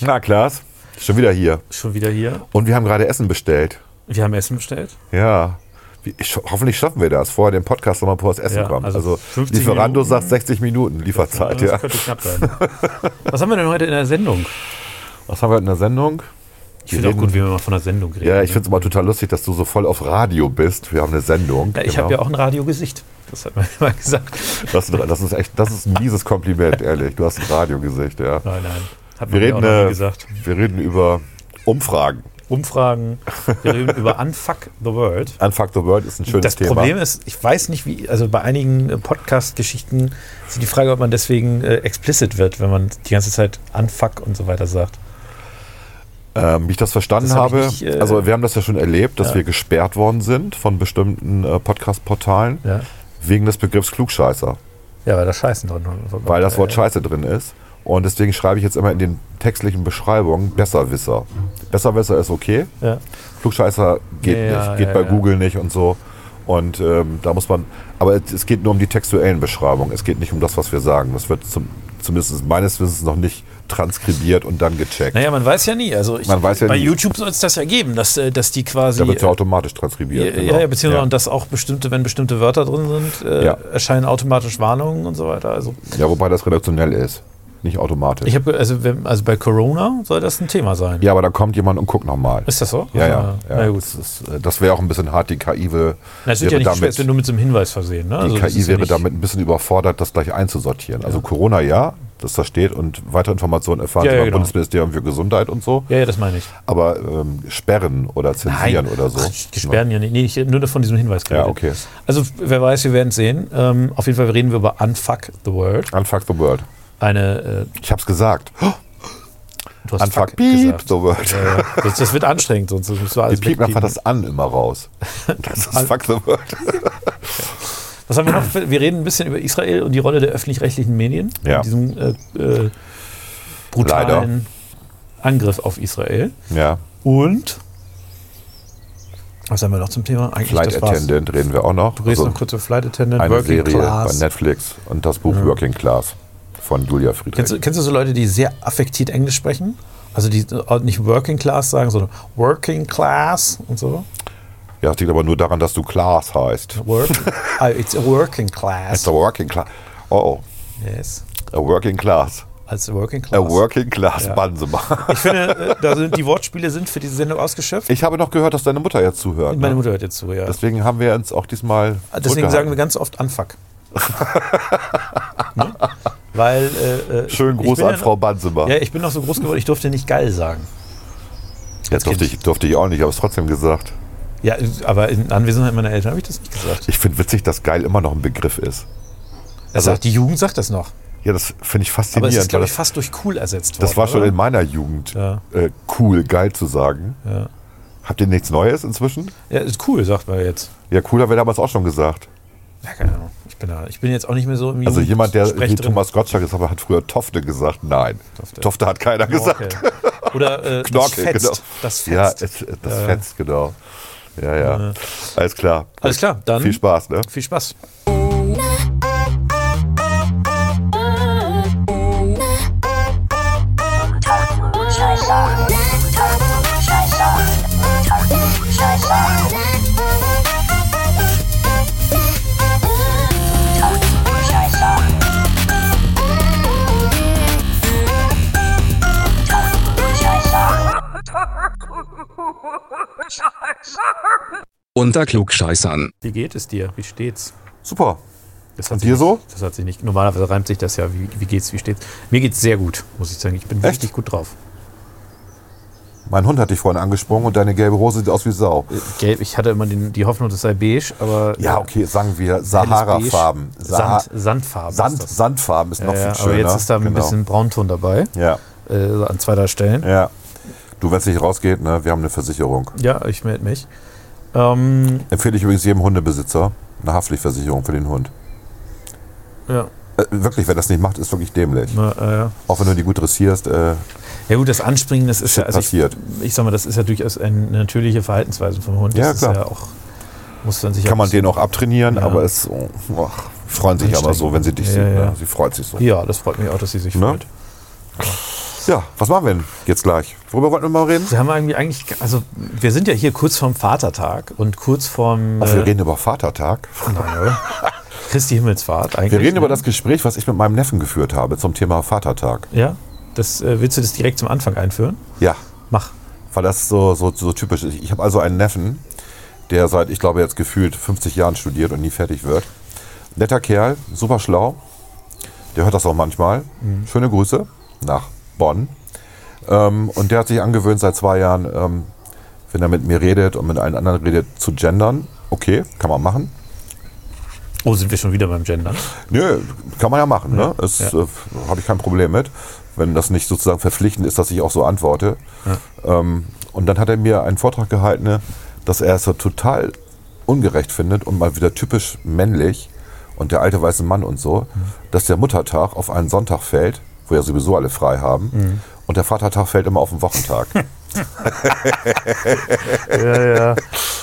Na, Klaas, schon wieder hier. Schon wieder hier. Und wir haben gerade Essen bestellt. Wir haben Essen bestellt. Ja. Ich- hoffentlich schaffen wir das, vorher den Podcast nochmal bevor das Essen Ja, kommt. also Also, 50 Lieferando Minuten. sagt 60 Minuten Lieferzeit, Das ja. könnte knapp werden. Was haben wir denn heute in der Sendung? Was haben wir in der Sendung? Ich finde auch gut, wie wir mal von der Sendung reden. Ja, ich finde es immer total lustig, dass du so voll auf Radio bist. Wir haben eine Sendung. Ja, ich genau. habe ja auch ein Radiogesicht. Das hat man immer gesagt. das, das ist echt, das ist ein mieses Kompliment, ehrlich. Du hast ein Radiogesicht, ja. Nein, nein. Hat Wir man reden, auch noch nie äh, gesagt. wir reden über Umfragen. Umfragen. Wir reden über Unfuck the World. Unfuck the World ist ein schönes Das Thema. Problem ist, ich weiß nicht, wie, also bei einigen äh, Podcast-Geschichten ist die Frage, ob man deswegen äh, explicit wird, wenn man die ganze Zeit Unfuck und so weiter sagt. Ähm, wie ich das verstanden Das hab habe, nicht, äh, also wir haben das ja schon erlebt, dass ja. wir gesperrt worden sind von bestimmten äh, Podcast-Portalen Ja, wegen des Begriffs Klugscheißer, ja weil da Scheißen drin weil das Wort äh, Scheiße drin ist. Und deswegen schreibe ich jetzt immer in den textlichen Beschreibungen Besserwisser. Besserwisser ist okay, Ja. Klugscheißer geht Ja, nicht, geht ja, bei ja. Google nicht und so. Und ähm, da muss man, aber es, es geht nur um die textuellen Beschreibungen. Es geht nicht um das, was wir sagen. Das wird zum, zumindest meines Wissens noch nicht transkribiert und dann gecheckt. Naja, man weiß ja nie. Also ich, Man weiß ja bei nie. YouTube soll es das ja geben, dass, äh, dass die quasi. da wird ja äh, automatisch transkribiert. ja, genau. ja, beziehungsweise ja. und dass auch bestimmte, wenn bestimmte Wörter drin sind, äh, Ja. erscheinen automatisch Warnungen und so weiter. Also ja, wobei das redaktionell ist, nicht automatisch. ich habe also, wenn, also bei Corona soll das ein Thema sein. ja, aber da kommt jemand und guckt nochmal. Ist das so? Ja, ja. Ah, ja. Na gut. Das, ist, äh, das wäre auch ein bisschen hart. Die KI will, Na, es wird ja wäre nicht schwer, damit, es wird nur mit so einem Hinweis versehen. Ne? die Also das KI ja wäre nicht- damit ein bisschen überfordert, das gleich einzusortieren. Also Corona ja, dass das steht und weitere Informationen erfahren Ja, ja, beim genau. Bundesministerium für Gesundheit und so. Ja, ja, das meine ich. Aber ähm, sperren oder zensieren oder so. Die sperren ja nicht. Nee, ich, nur von diesem Hinweis Ja, geredet. okay. Also, wer weiß, wir werden es sehen. Ähm, auf jeden Fall reden wir über Unfuck the World. Unfuck the world. Eine, äh, Ich hab's gesagt. du hast beep gesagt. the world. Ja, ja. Das, das wird anstrengend, sonst musst du alles Die piepen einfach das an immer raus. Das ist fuck the world. Was haben wir noch? Wir reden ein bisschen über Israel und die Rolle der öffentlich-rechtlichen Medien. Ja. In diesem äh, äh, brutalen Angriff auf Israel. Ja. Und was haben wir noch zum Thema? Eigentlich Flight. Attendant reden wir auch noch. Du redest Also noch kurz über Flight Attendant, eine Working Serie Class. bei Netflix und das Buch Working Class von Julia Friedrich. Kennst du, kennst du so Leute, die sehr affektiert Englisch sprechen? Also die äh, nicht Working Class sagen, sondern Working Class und so. Ja, das liegt aber nur daran, dass du Class heißt. Work, Ah, it's a Working Class. It's a working class. Oh, Yes. a working class. Als Working A Class. working class Ja. Bansemann. Ich finde, äh, da sind die Wortspiele sind für diese Sendung ausgeschöpft. Ich habe noch gehört, dass deine Mutter jetzt zuhört. Meine ne? Mutter hört jetzt zu, ja. Deswegen haben wir uns auch diesmal. Deswegen sagen wir ganz oft Unfuck. ne? Weil. Äh, äh, Schönen Gruß an ja Frau Bansemann. Ja, ich bin noch so groß geworden, ich durfte nicht geil sagen. Jetzt durfte ich, durfte ich auch nicht, aber es trotzdem gesagt. Ja, aber in Anwesenheit meiner Eltern habe ich das nicht gesagt. Ich finde witzig, dass geil immer noch ein Begriff ist. Er sagt, die Jugend sagt das noch. Ja, das finde ich Aber es faszinierend. ist, glaube ich, fast durch cool ersetzt worden. das, war schon oder? in meiner Jugend Ja. äh, cool, geil zu sagen. Ja. Habt ihr nichts Neues inzwischen? ja, ist cool, sagt man jetzt. Ja, cooler wäre damals auch schon gesagt. Ja, keine Ahnung. Da, ich bin jetzt auch nicht mehr so im Also jemand, der wie drin. Thomas Gottschalk ist, aber hat früher Tofte gesagt. Nein, Tofte, Tofte. hat keiner gesagt. Okay. Oder äh, Knorke, das fetzt. genau. Das fetzt. Ja, es, das Ja. fetzt, genau. Ja, ja. Alles klar. Alles klar, dann Viel Spaß, ne? viel Spaß. Unter Klugscheißern. Wie geht es dir? Wie steht's? Super. Das hat Und dir nicht, so? Das hat sich nicht. Normalerweise reimt sich das ja. Wie, wie geht's? Wie steht's? Mir geht's sehr gut, muss ich sagen. Ich bin Echt? richtig gut drauf. Mein Hund hat dich vorhin angesprungen und deine gelbe Hose sieht aus wie Sau. Gelb. Ich hatte immer den, die Hoffnung, das sei beige, aber Ja, äh, okay, sagen wir Sahara-Farben. Sand, Sandfarben. Sand, ist. Sandfarben ist Ja, noch ja, viel schöner. aber jetzt ist da ein Genau. bisschen Braunton dabei, Ja, äh, an zweiter Stelle. ja. Du, wenn es nicht rausgeht, ne, wir haben eine Versicherung. Ja, ich melde mich. Ähm, Empfehle ich übrigens jedem Hundebesitzer eine Haftpflichtversicherung für den Hund. ja, Äh, wirklich, wer das nicht macht, ist wirklich dämlich. na, äh, ja. Auch wenn du die gut dressierst. Äh, Ja gut, das Anspringen, das ist ja, also passiert. Ich, ich sag mal, das ist ja durchaus eine natürliche Verhaltensweise vom Hund. Ja, das klar. ist ja auch, muss man sich kann man den auch abtrainieren, Ja. aber es oh, freuen sich aber so, wenn sie dich Ja, sehen. ja. Ne? Sie freut sich so. Ja, das freut mich auch, dass sie sich Ne? freut. Ja, was machen wir denn jetzt gleich? Worüber wollten wir mal reden? Wir haben irgendwie eigentlich, also wir sind ja hier kurz vorm Vatertag und kurz vorm Ach, wir äh, reden über Vatertag. Christi Himmelfahrt eigentlich. Wir reden über ne? das Gespräch, was ich mit meinem Neffen geführt habe zum Thema Vatertag. Ja, das, äh, willst du das direkt zum Anfang einführen? Ja, Mach. weil das so, so, so typisch ist. Ich habe also einen Neffen, der seit, ich glaube, jetzt gefühlt 50 Jahren studiert und nie fertig wird. Netter Kerl, super schlau. Der hört das auch manchmal. Schöne Grüße nach Bonn. Ähm, und der hat sich angewöhnt seit zwei Jahren, ähm, wenn er mit mir redet und mit allen anderen redet, zu gendern. Okay, kann man machen. Oh, sind wir schon wieder beim Gendern? Nö, kann man ja machen. Ne? Das ja. äh, habe ich kein Problem mit, wenn das nicht sozusagen verpflichtend ist, dass ich auch so antworte. Ähm, und dann hat er mir einen Vortrag gehalten, ne, dass er es so total ungerecht findet und mal wieder typisch männlich und der alte weiße Mann und so, dass der Muttertag auf einen Sonntag fällt, wo ja sowieso alle frei haben, und der Vatertag fällt immer auf den Wochentag. Ja, ja.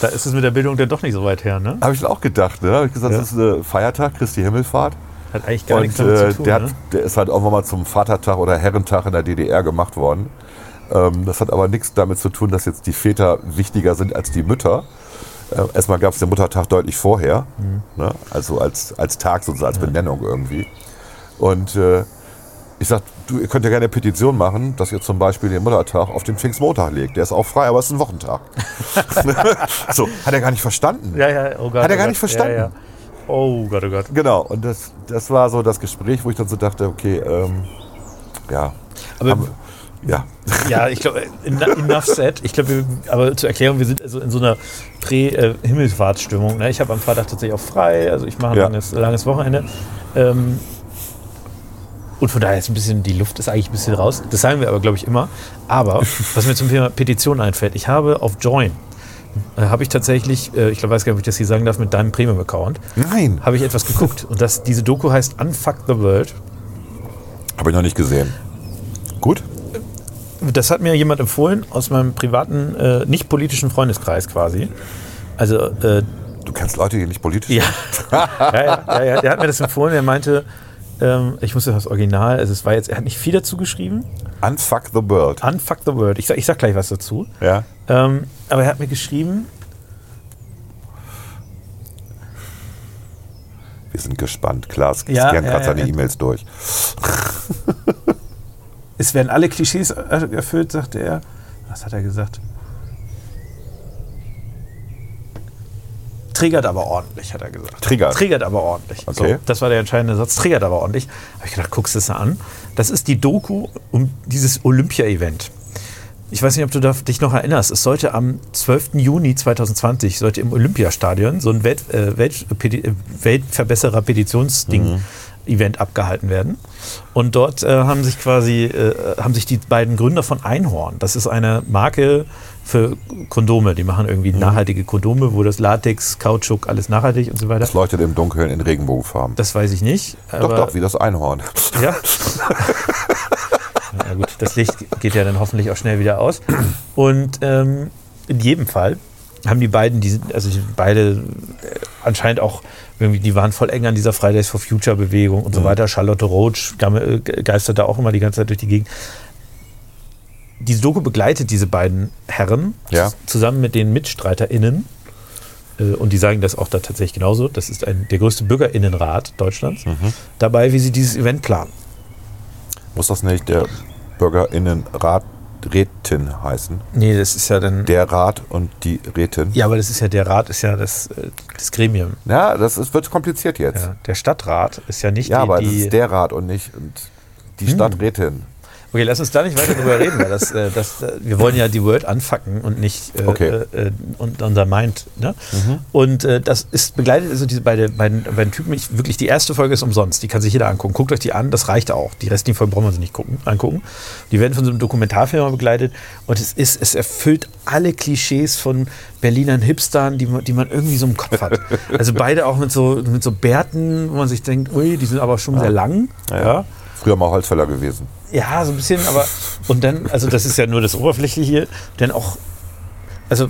Da ist es mit der Bildung dann doch nicht so weit her, ne? habe ich auch gedacht. Ne? Hab ich gesagt, Ja. das ist ein Feiertag, Christi Himmelfahrt. Hat eigentlich gar nichts Und damit äh, zu tun, der, ne? hat, der ist halt irgendwann mal zum Vatertag oder Herrentag in der DDR gemacht worden. Ähm, das hat aber nichts damit zu tun, dass jetzt die Väter wichtiger sind als die Mütter. Äh, erstmal gab es den Muttertag deutlich vorher, Mhm. ne? also als, als Tag, sozusagen als Benennung irgendwie. Und äh, ich sag, du, ihr könnt ja gerne eine Petition machen, dass ihr zum Beispiel den Muttertag auf den Pfingstmontag legt. Der ist auch frei, aber es ist ein Wochentag. so, hat er gar nicht verstanden. Ja, ja, oh Gott. Hat er oh gar Gott. nicht verstanden. Ja, ja. Oh Gott, oh Gott. Genau, und das, das war so das Gespräch, wo ich dann so dachte, okay, ähm, ja. Aber haben- ja. ja, ich glaube, enough said. Ich glaube, aber zur Erklärung, wir sind also in so einer Prä-Himmelfahrtsstimmung. Ne? Ich habe am Freitag tatsächlich auch frei, also ich mache ein Ja. langes, langes Wochenende. Ähm, und von daher ist ein bisschen, die Luft ist eigentlich ein bisschen raus. Das sagen wir aber, glaube ich, immer. Aber was mir zum Thema Petition einfällt, ich habe auf Join, äh, habe ich tatsächlich, äh, ich glaube, weiß gar nicht, ob ich das hier sagen darf, mit deinem Premium-Account, Nein, habe ich etwas geguckt. Und das, diese Doku heißt Unfuck the World. habe ich noch nicht gesehen. Gut. Das hat mir jemand empfohlen aus meinem privaten, äh, nicht politischen Freundeskreis quasi. Also, äh, Du kennst Leute, die nicht politisch ja. sind. ja, ja, ja, ja. Der hat mir das empfohlen. Er meinte, ähm, ich muss das Original, also es war jetzt, er hat nicht viel dazu geschrieben. Unfuck the world. Unfuck the World. Ich sag, ich sag gleich was dazu. Ja. Ähm, aber er hat mir geschrieben, Wir sind gespannt. Klar, es Ja, scannen ja, gerade seine ja. E-Mails durch. es werden alle Klischees er- erfüllt, sagte er. Was hat er gesagt? Triggert aber ordentlich, hat er gesagt. Triggert. Triggert aber ordentlich. Okay. So, das war der entscheidende Satz. Triggert aber ordentlich. Habe ich gedacht, guckst du es an. Das ist die Doku um dieses Olympia-Event. Ich weiß nicht, ob du dich noch erinnerst. Es sollte am 12. Juni 2020 sollte im Olympiastadion so ein Welt, äh, Welt, Peti- äh, Weltverbesserer-Petitionsding Event abgehalten werden. Und dort äh, haben sich quasi äh, haben sich die beiden Gründer von Einhorn, das ist eine Marke für Kondome, die machen irgendwie nachhaltige Kondome, wo das Latex, Kautschuk, alles nachhaltig und so weiter. Das leuchtet im Dunkeln in Regenbogenfarben. Das weiß ich nicht. doch, doch, wie das Einhorn. ja. Na gut, das Licht geht ja dann hoffentlich auch schnell wieder aus. Und ähm, in jedem Fall haben die beiden, die sind, also die beide äh, anscheinend auch irgendwie, die waren voll eng an dieser Fridays for Future Bewegung und so weiter. Charlotte Roach äh, geistert da auch immer die ganze Zeit durch die Gegend. Diese Doku begleitet diese beiden Herren Ja. zusammen mit den MitstreiterInnen. Äh, Und die sagen das auch da tatsächlich genauso. Das ist ein, der größte BürgerInnenrat Deutschlands. Dabei, wie sie dieses Event planen. Muss das nicht der BürgerInnenrat Rätin heißen? Nee, das ist ja dann. Der Rat und die Rätin? ja, aber das ist ja der Rat, ist ja das, äh, das Gremium. Ja, das ist, wird kompliziert jetzt. Ja, der Stadtrat ist ja nicht Ja, die. aber das die ist der Rat und nicht und die Hm. Stadträtin. Okay, lass uns da nicht weiter drüber reden, weil das, äh, das, äh, wir wollen ja die Word anfacken und nicht äh, Okay. äh, und unser Mind. Ne? Und äh, das ist begleitet also diese beide, beiden, beiden Typen. Ich, wirklich, die erste Folge ist umsonst. Die kann sich jeder angucken. Guckt euch die an, das reicht auch. Die restlichen Folgen brauchen wir sich nicht gucken, angucken. Die werden von so einem Dokumentarfilmer begleitet und es ist, es erfüllt alle Klischees von Berlinern Hipstern, die man, die man irgendwie so im Kopf hat. Also beide auch mit so, mit so Bärten, wo man sich denkt, ui, die sind aber schon sehr lang. ja. Früher mal Holzfäller gewesen. Ja, so ein bisschen, aber und dann, also das ist ja nur das Oberflächliche hier, denn auch, also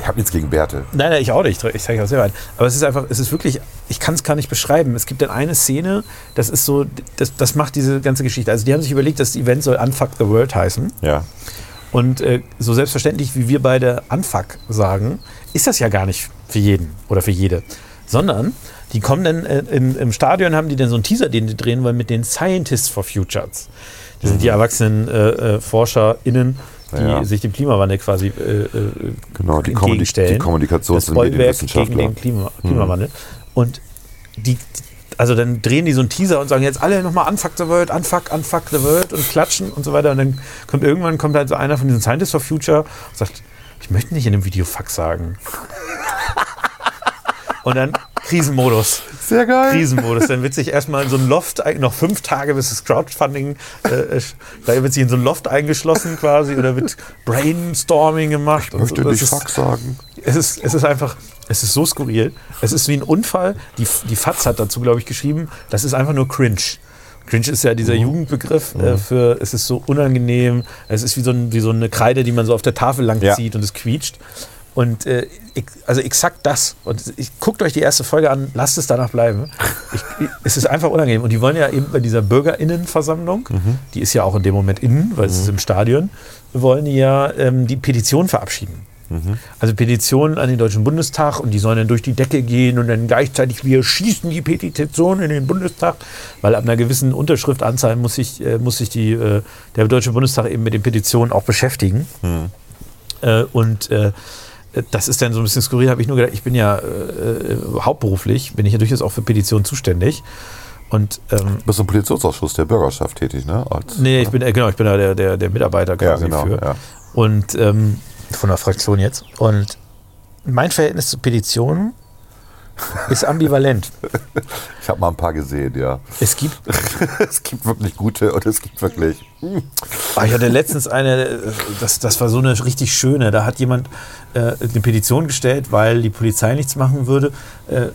Ich habe nichts gegen Bärte. Nein, nein, ich auch nicht. Ich zeige auch selber ein. Aber es ist einfach, es ist wirklich, ich kann es gar nicht beschreiben. Es gibt dann eine Szene, das ist so, das, das macht diese ganze Geschichte. Also die haben sich überlegt, das Event soll Unfuck the World heißen. Ja. Und äh, so selbstverständlich, wie wir beide Unfuck sagen, ist das ja gar nicht für jeden oder für jede. Sondern die kommen dann äh, in, im Stadion, haben die dann so einen Teaser, den die drehen wollen mit den Scientists for Futures. Das sind die erwachsenen äh, äh, ForscherInnen, die Ja. sich dem Klimawandel quasi äh, äh, Genau, die, entgegenstellen. die Kommunikations- das und Bollwerk gegen den Klima Klimawandel. Und die, also dann drehen die so einen Teaser und sagen jetzt alle nochmal Unfuck the World, Unfuck, Unfuck the World und klatschen und so weiter. Und dann kommt irgendwann kommt halt so einer von diesen Scientists for Future und sagt, ich möchte nicht in dem Video Fuck sagen. Und dann Krisenmodus. Sehr geil. Krisenmodus. Dann wird sich erstmal in so ein Loft, noch fünf Tage bis das Crowdfunding, äh, äh, da wird sich in so ein Loft eingeschlossen quasi oder wird Brainstorming gemacht. Ich möchte so. nicht Fuck sagen. es ist, es ist einfach, es ist so skurril. Es ist wie ein Unfall. Die, die FAZ hat dazu, glaube ich, geschrieben, das ist einfach nur cringe. Cringe ist ja dieser Jugendbegriff äh, für, es ist so unangenehm, es ist wie so, ein, wie so eine Kreide, die man so auf der Tafel lang Ja. zieht und es quietscht. Und äh, ex- also exakt das. Und ich guckt euch die erste Folge an, lasst es danach bleiben. Ich, ich, es ist einfach unangenehm. Und die wollen ja eben bei dieser BürgerInnenversammlung, die ist ja auch in dem Moment innen, weil es ist im Stadion, wollen die ja ähm, die Petition verabschieden. Also Petitionen an den Deutschen Bundestag und die sollen dann durch die Decke gehen und dann gleichzeitig wir schießen die Petition in den Bundestag, weil ab einer gewissen Unterschriftanzahl muss sich, äh, muss sich die, äh, der Deutsche Bundestag eben mit den Petitionen auch beschäftigen. Äh, und äh, das ist dann so ein bisschen skurril, habe ich nur gedacht, ich bin ja äh, äh, hauptberuflich, bin ich ja durchaus auch für Petitionen zuständig. Und ähm, Du bist im Petitionsausschuss der Bürgerschaft tätig, ne? Als, Nee, ich bin, äh, genau, ich bin da der, der, der Mitarbeiter Ja, quasi genau. für. Ja. Und ähm, von der Fraktion jetzt. Und mein Verhältnis zu Petitionen ist ambivalent. Ich habe mal ein paar gesehen, ja. Es gibt, es gibt wirklich gute und es gibt wirklich. ah, ich hatte letztens eine, äh, das, das war so eine richtig schöne, da hat jemand äh, eine Petition gestellt, weil die Polizei nichts machen würde, äh,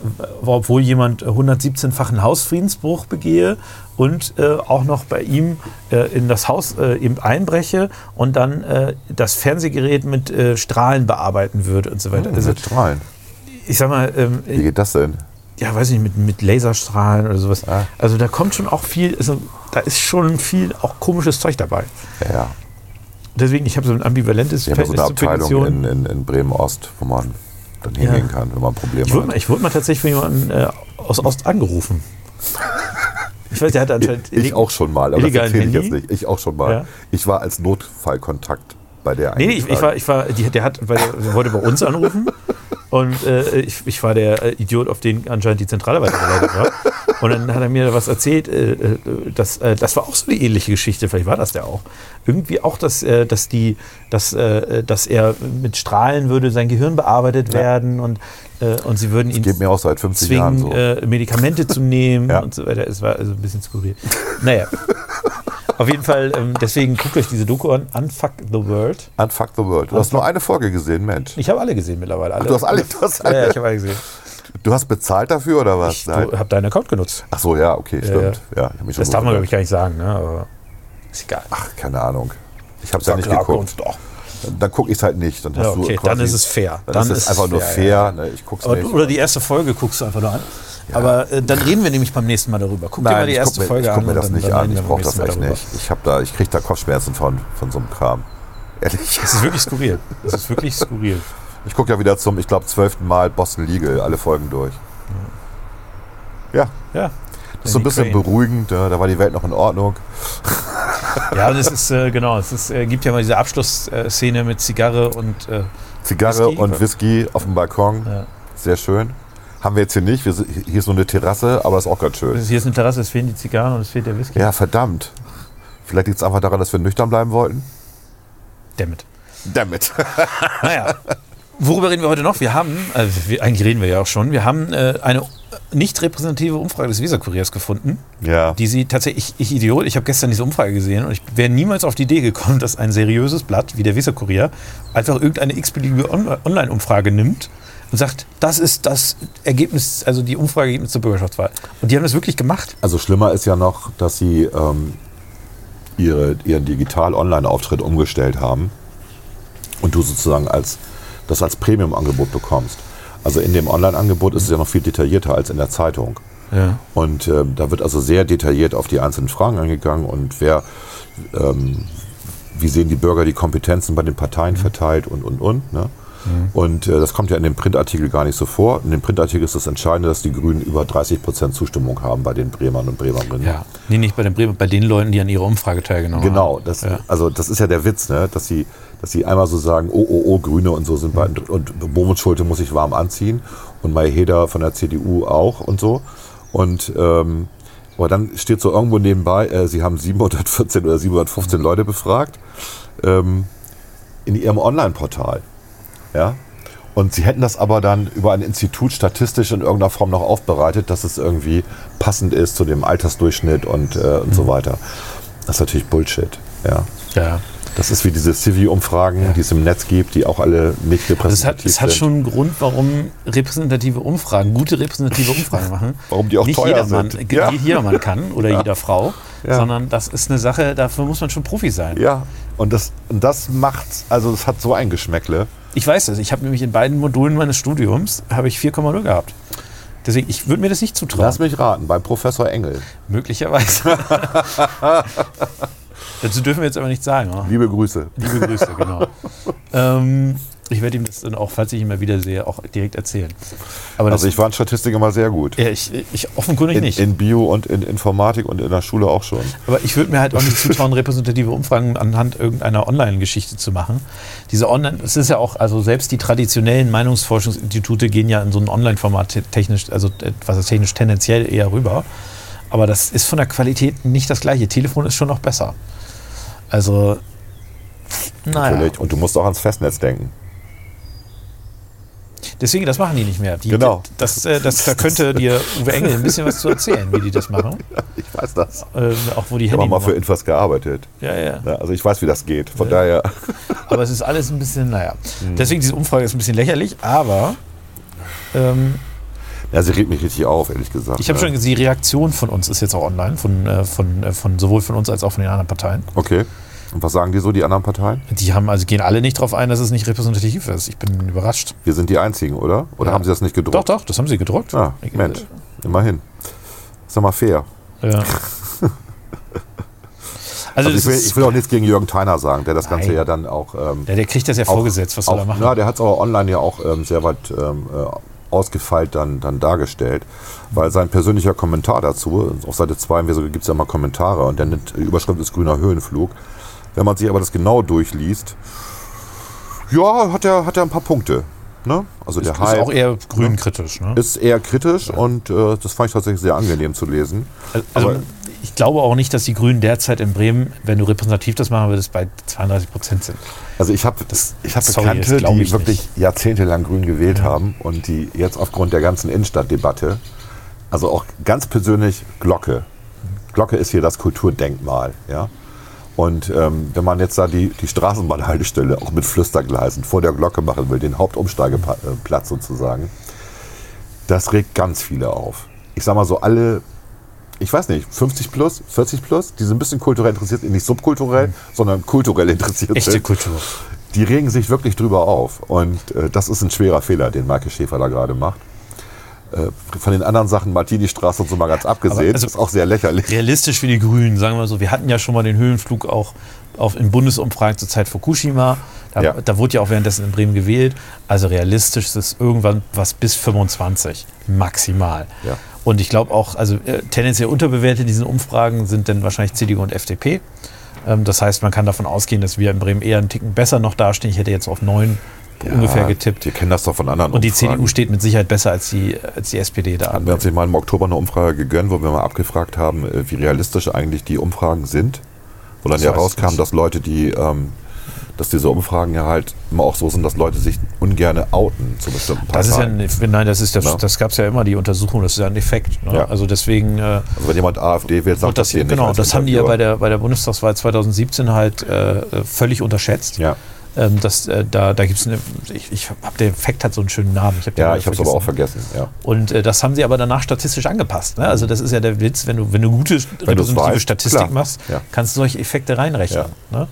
obwohl jemand 117-fachen Hausfriedensbruch begehe und äh, auch noch bei ihm äh, in das Haus äh, eben einbreche und dann äh, das Fernsehgerät mit äh, Strahlen bearbeiten würde und so weiter. Also, mit Strahlen. ich sag mal, ähm, Wie geht das denn? ja, weiß nicht, mit, mit Laserstrahlen oder sowas. Ah. Also da kommt schon auch viel, also, da ist schon viel auch komisches Zeug dabei. Ja, ja. Deswegen, ich habe so ein ambivalentes Wir haben ja so eine Verhältnis Abteilung in, in, in Bremen-Ost, wo man dann Ja. hingehen kann, wenn man Probleme Ich wurde, mal, hat. ich wurde mal tatsächlich von jemandem äh, aus Ost angerufen. Ich weiß, der hat anscheinend Ich auch schon mal, aber das erzähle ich jetzt nicht. Ich auch schon mal. Ja. Ich war als Notfallkontakt bei der Nee, nee, ich, ich war, ich war die, der hat, weil der, der wollte bei uns anrufen und äh, ich, ich war der äh, Idiot, auf den anscheinend die Zentrale weitergeleitet war. Und dann hat er mir was erzählt, äh, äh, das, äh, das war auch so eine ähnliche Geschichte, vielleicht war das der auch. Irgendwie auch, dass, äh, dass, die, dass, äh, dass er mit Strahlen würde sein Gehirn bearbeitet Ja. werden und, äh, und sie würden ihn Geht mir auch seit 50 Jahren zwingen, so. äh, Medikamente zu nehmen Ja. und so weiter. Es war also ein bisschen skurril. Naja. Auf jeden Fall, ähm, deswegen guckt euch diese Doku an, Unfuck the World. Unfuck the World. Du hast nur eine Folge gesehen, Mensch. Ich habe alle gesehen mittlerweile. Alle. du hast alle- du hast Ja, ja, alle. ich habe alle gesehen. Du hast bezahlt dafür oder was? Ich Nein. habe deinen Account genutzt. Ach so, ja, okay, Ja, stimmt. Ja, ich Das darf man, glaube ich, gar nicht sagen, ne? aber ist egal. Ach, keine Ahnung. Ich habe es ja nicht geguckt. Doch. Dann, dann gucke ich es halt nicht. Dann hast Ja, du okay, quasi, dann ist es fair. Dann, Dann ist es einfach es nur fair, fair. ja, Ne, ich guck's Aber, nicht. oder die erste Folge guckst du einfach nur an. Aber äh, dann reden wir nämlich beim nächsten Mal darüber. Guck dir mal die ich erste guck mir, Folge ich guck an. mir das nicht an. Ich brauche das echt nicht. Ich, hab da, ich kriege da Kopfschmerzen von, von so einem Kram. Ehrlich. Es ist wirklich skurril. Es ist wirklich skurril. Ich gucke ja wieder zum, ich glaube, zwölften Mal Boston Legal, alle Folgen durch. Ja, Ja. das ist so ein bisschen Crane. beruhigend. Ja, da war die Welt noch in Ordnung. Ja, und es ist, äh, genau, es ist, äh, gibt ja mal diese Abschlussszene mit Zigarre und äh, Zigarre Whisky. und Whisky auf dem Balkon. Ja. Sehr schön. Haben wir jetzt hier nicht. Wir, hier ist nur eine Terrasse, aber ist auch ganz schön. hier ist eine Terrasse, es fehlen die Zigarren und es fehlt der Whisky. Ja, verdammt. Vielleicht liegt es einfach daran, dass wir nüchtern bleiben wollten. Dammit. Damit. Naja. Worüber reden wir heute noch? Wir haben, also wir, eigentlich reden wir ja auch schon, wir haben äh, eine nicht repräsentative Umfrage des Weser-Kuriers gefunden, Ja. die sie tatsächlich, ich, ich Idiot, ich habe gestern diese Umfrage gesehen und ich wäre niemals auf die Idee gekommen, dass ein seriöses Blatt wie der Weser-Kurier einfach irgendeine x-beliebige On Online-Umfrage nimmt und sagt, das ist das Ergebnis, also die Umfrageergebnis zur Bürgerschaftswahl. Und die haben das wirklich gemacht. Also schlimmer ist ja noch, dass sie ähm, ihre, ihren Digital-Online-Auftritt umgestellt haben und du sozusagen als das als Premium-Angebot bekommst. Also in dem Online-Angebot ist es ja noch viel detaillierter als in der Zeitung. Ja. Und ähm, da wird also sehr detailliert auf die einzelnen Fragen eingegangen und wer, ähm, wie sehen die Bürger die Kompetenzen bei den Parteien verteilt und, und, und. Ne? Und äh, das kommt ja in dem Printartikel gar nicht so vor. In dem Printartikel ist das Entscheidende, dass die Grünen über 30 Prozent Zustimmung haben bei den Bremern und Bremerinnen. ja. Nee, nicht bei den Bremen, bei den Leuten, die an ihrer Umfrage teilgenommen Genau, haben. das, Ja. also das ist ja der Witz, ne? dass sie, dass sie einmal so sagen, oh, oh, oh, Grüne und so sind bei, und Bomo Schulte muss sich warm anziehen und Mai Heder von der CDU auch und so. Und ähm, aber dann steht so irgendwo nebenbei, äh, sie haben 714 oder 715 Leute befragt ähm, in ihrem Online-Portal. Ja? Und sie hätten das aber dann über ein Institut statistisch in irgendeiner Form noch aufbereitet, dass es irgendwie passend ist zu dem Altersdurchschnitt und, äh, und so weiter. Das ist natürlich Bullshit. Ja. Ja. Das ist wie diese Civi-Umfragen, die es im Netz gibt, die auch alle nicht Also es hat, repräsentativ es hat sind. schon einen Grund, warum repräsentative Umfragen, gute repräsentative Umfragen machen. Warum die auch Nicht teuer jedermann, sind. Ja. jedermann kann oder jeder Frau, Ja. sondern das ist eine Sache, dafür muss man schon Profi sein. Ja, und das, und das macht, also es hat so ein Geschmäckle. Ich weiß das. Ich habe nämlich in beiden Modulen meines Studiums habe ich 4,0 gehabt. Deswegen, ich würde mir das nicht zutrauen. Lass mich raten, bei Professor Engel. Möglicherweise. Dazu dürfen wir jetzt aber nichts sagen. oder? Liebe Grüße. Liebe Grüße, genau. ähm, ich werde ihm das dann auch, falls ich ihn mal wiedersehe, auch direkt erzählen. Aber Also ich war in Statistik immer sehr gut. ja, ich, ich offenkundig In, nicht. in Bio und in Informatik und in der Schule auch schon. Aber ich würde mir halt auch nicht zutrauen, repräsentative Umfragen anhand irgendeiner Online-Geschichte zu machen. Diese Online, es ist ja auch, also selbst die traditionellen Meinungsforschungsinstitute gehen ja in so ein Online-Format te- technisch, also was ist technisch tendenziell eher rüber. Aber das ist von der Qualität nicht das gleiche. Telefon ist schon noch besser. Also, naja. Natürlich. Und du musst auch ans Festnetz denken. Deswegen, das machen die nicht mehr. Die, Genau. Das, äh, das, da könnte dir Uwe Engel ein bisschen was zu erzählen, wie die das machen. Ich weiß das. Äh, auch wo die Ich habe mal für. Infos gearbeitet. Ja, ja. Ja, also ich weiß, wie das geht. Von daher. Aber es ist alles ein bisschen, naja. Mhm. Deswegen, diese Umfrage ist ein bisschen lächerlich, aber ähm, Ja, sie regt mich richtig auf, ehrlich gesagt. ich habe ja. schon gesehen, die Reaktion von uns ist jetzt auch online, von, äh, von, äh, von sowohl von uns als auch von den anderen Parteien. Okay. Und was sagen die so, die anderen Parteien? Die haben also gehen alle nicht darauf ein, dass es nicht repräsentativ ist. Ich bin überrascht. Wir sind die Einzigen, oder? Oder Ja. haben sie das nicht gedruckt? Doch, doch, das haben sie gedruckt. Ah, Ich- Mensch, immerhin. Ist doch mal fair. Ja. Also, Also ich, will, ich will auch nichts gegen Jürgen Theiner sagen, der das Ganze Nein. ja dann auch. Ähm, der, der kriegt das ja auch- vorgesetzt. Was soll er machen? Na, der hat es aber online ja auch ähm, sehr weit ähm, äh, ausgefeilt dann, dann dargestellt, weil sein persönlicher Kommentar dazu, auf Seite 2 gibt es ja mal Kommentare und der Überschrift ist grüner Höhenflug. Wenn man sich aber das genau durchliest, ja, hat er, hat er ein paar Punkte. Ne? Also der ist Hype auch eher grünkritisch. Ne? ist eher kritisch und äh, das fand ich tatsächlich sehr angenehm zu lesen. Also, aber- ich glaube auch nicht, dass die Grünen derzeit in Bremen, wenn du repräsentativ das machen würdest, bei 32 Prozent sind. Also ich habe ich hab sorry, Bekannte, die ich wirklich jahrzehntelang grün gewählt haben und die jetzt aufgrund der ganzen Innenstadtdebatte, also auch ganz persönlich Glocke. Glocke ist hier das Kulturdenkmal, ja. Und ähm, wenn man jetzt da die, die Straßenbahnhaltestelle auch mit Flüstergleisen vor der Glocke machen will, den Hauptumsteigeplatz sozusagen, das regt ganz viele auf. Ich sag mal so, alle, ich weiß nicht, 50 plus, 40 plus, die sind ein bisschen kulturell interessiert, nicht subkulturell, sondern kulturell interessiert Echte sind Kultur. die regen sich wirklich drüber auf. Und äh, das ist ein schwerer Fehler, den Maike Schäfer da gerade macht. Äh, von den anderen Sachen, Martini-Straße und so mal ganz abgesehen, also- ist auch sehr lächerlich. Realistisch für die Grünen, sagen wir so. Wir hatten ja schon mal den Höhenflug auch auf, in Bundesumfragen zur Zeit Fukushima. Da, Ja. da wurde ja auch währenddessen in Bremen gewählt. Also realistisch ist es irgendwann was bis 25 maximal. Ja. Und ich glaube auch, also äh, tendenziell unterbewertet in diesen Umfragen sind dann wahrscheinlich CDU und FDP. Ähm, das heißt, man kann davon ausgehen, dass wir in Bremen eher einen Ticken besser noch dastehen. Ich hätte jetzt auf neun ungefähr getippt. Wir kennen das doch von anderen Und die Umfragen. CDU steht mit Sicherheit besser als die, als die SPD da. Hatten wir uns nicht mal im Oktober eine Umfrage gegönnt, wo wir mal abgefragt haben, äh, wie realistisch eigentlich die Umfragen sind. Wo dann Das ja rauskam, dass Leute, die, ähm, dass diese Umfragen ja halt immer auch so sind, dass Leute sich ungern outen zu bestimmten Das ist ja Parteien. ein, nein, das ist das, Ja. das gab es ja immer die Untersuchung, das ist ja ein Effekt. Ne? Ja. Also deswegen äh, also wenn jemand AfD wählt, sagt das das hier nicht. genau, das haben die ja bei der bei der Bundestagswahl 2017 halt äh, völlig unterschätzt. Ja, Ähm, das, äh, da da gibt es eine, ich, ich habe der Effekt hat so einen schönen Namen. Ich hab ja ich habe es aber auch vergessen. Ja. Und äh, das haben sie aber danach statistisch angepasst. Ne? Also das ist ja der Witz, wenn du, wenn du gute repräsentative weißt, Statistik klar. machst, Ja. kannst du solche Effekte reinrechnen. Ne?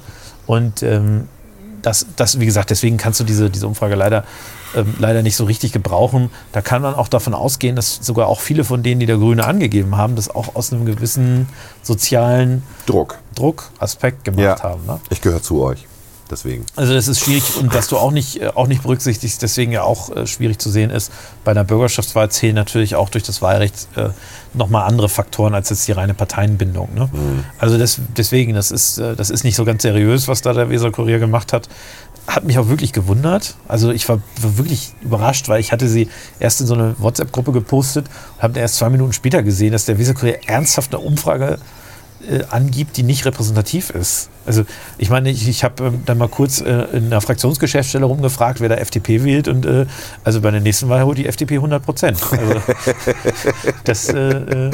Und ähm, das, das, wie gesagt, deswegen kannst du diese, diese Umfrage leider, ähm, leider nicht so richtig gebrauchen. Da kann man auch davon ausgehen, dass sogar auch viele von denen, die der Grüne angegeben haben, das auch aus einem gewissen sozialen Druck. Druckaspekt gemacht Ja. haben. Ne? Ich gehöre zu euch. Deswegen. Also das ist schwierig und was du auch nicht, äh, auch nicht berücksichtigst, deswegen ja auch äh, schwierig zu sehen ist, bei einer Bürgerschaftswahl zählen natürlich auch durch das Wahlrecht äh, nochmal andere Faktoren als jetzt die reine Parteienbindung. Ne? Also das, deswegen, das ist, äh, das ist nicht so ganz seriös, was da der Weser Kurier gemacht hat. Hat mich auch wirklich gewundert. Also ich war, war wirklich überrascht, weil ich hatte sie erst in so eine WhatsApp-Gruppe gepostet und habe erst zwei Minuten später gesehen, dass der Weser Kurier ernsthaft eine Umfrage äh, angibt, die nicht repräsentativ ist. Also ich meine, ich, ich habe ähm, dann mal kurz äh, in einer Fraktionsgeschäftsstelle rumgefragt, wer da FDP wählt und äh, also bei der nächsten Wahl holt die FDP 100 Prozent. Also, das äh, äh,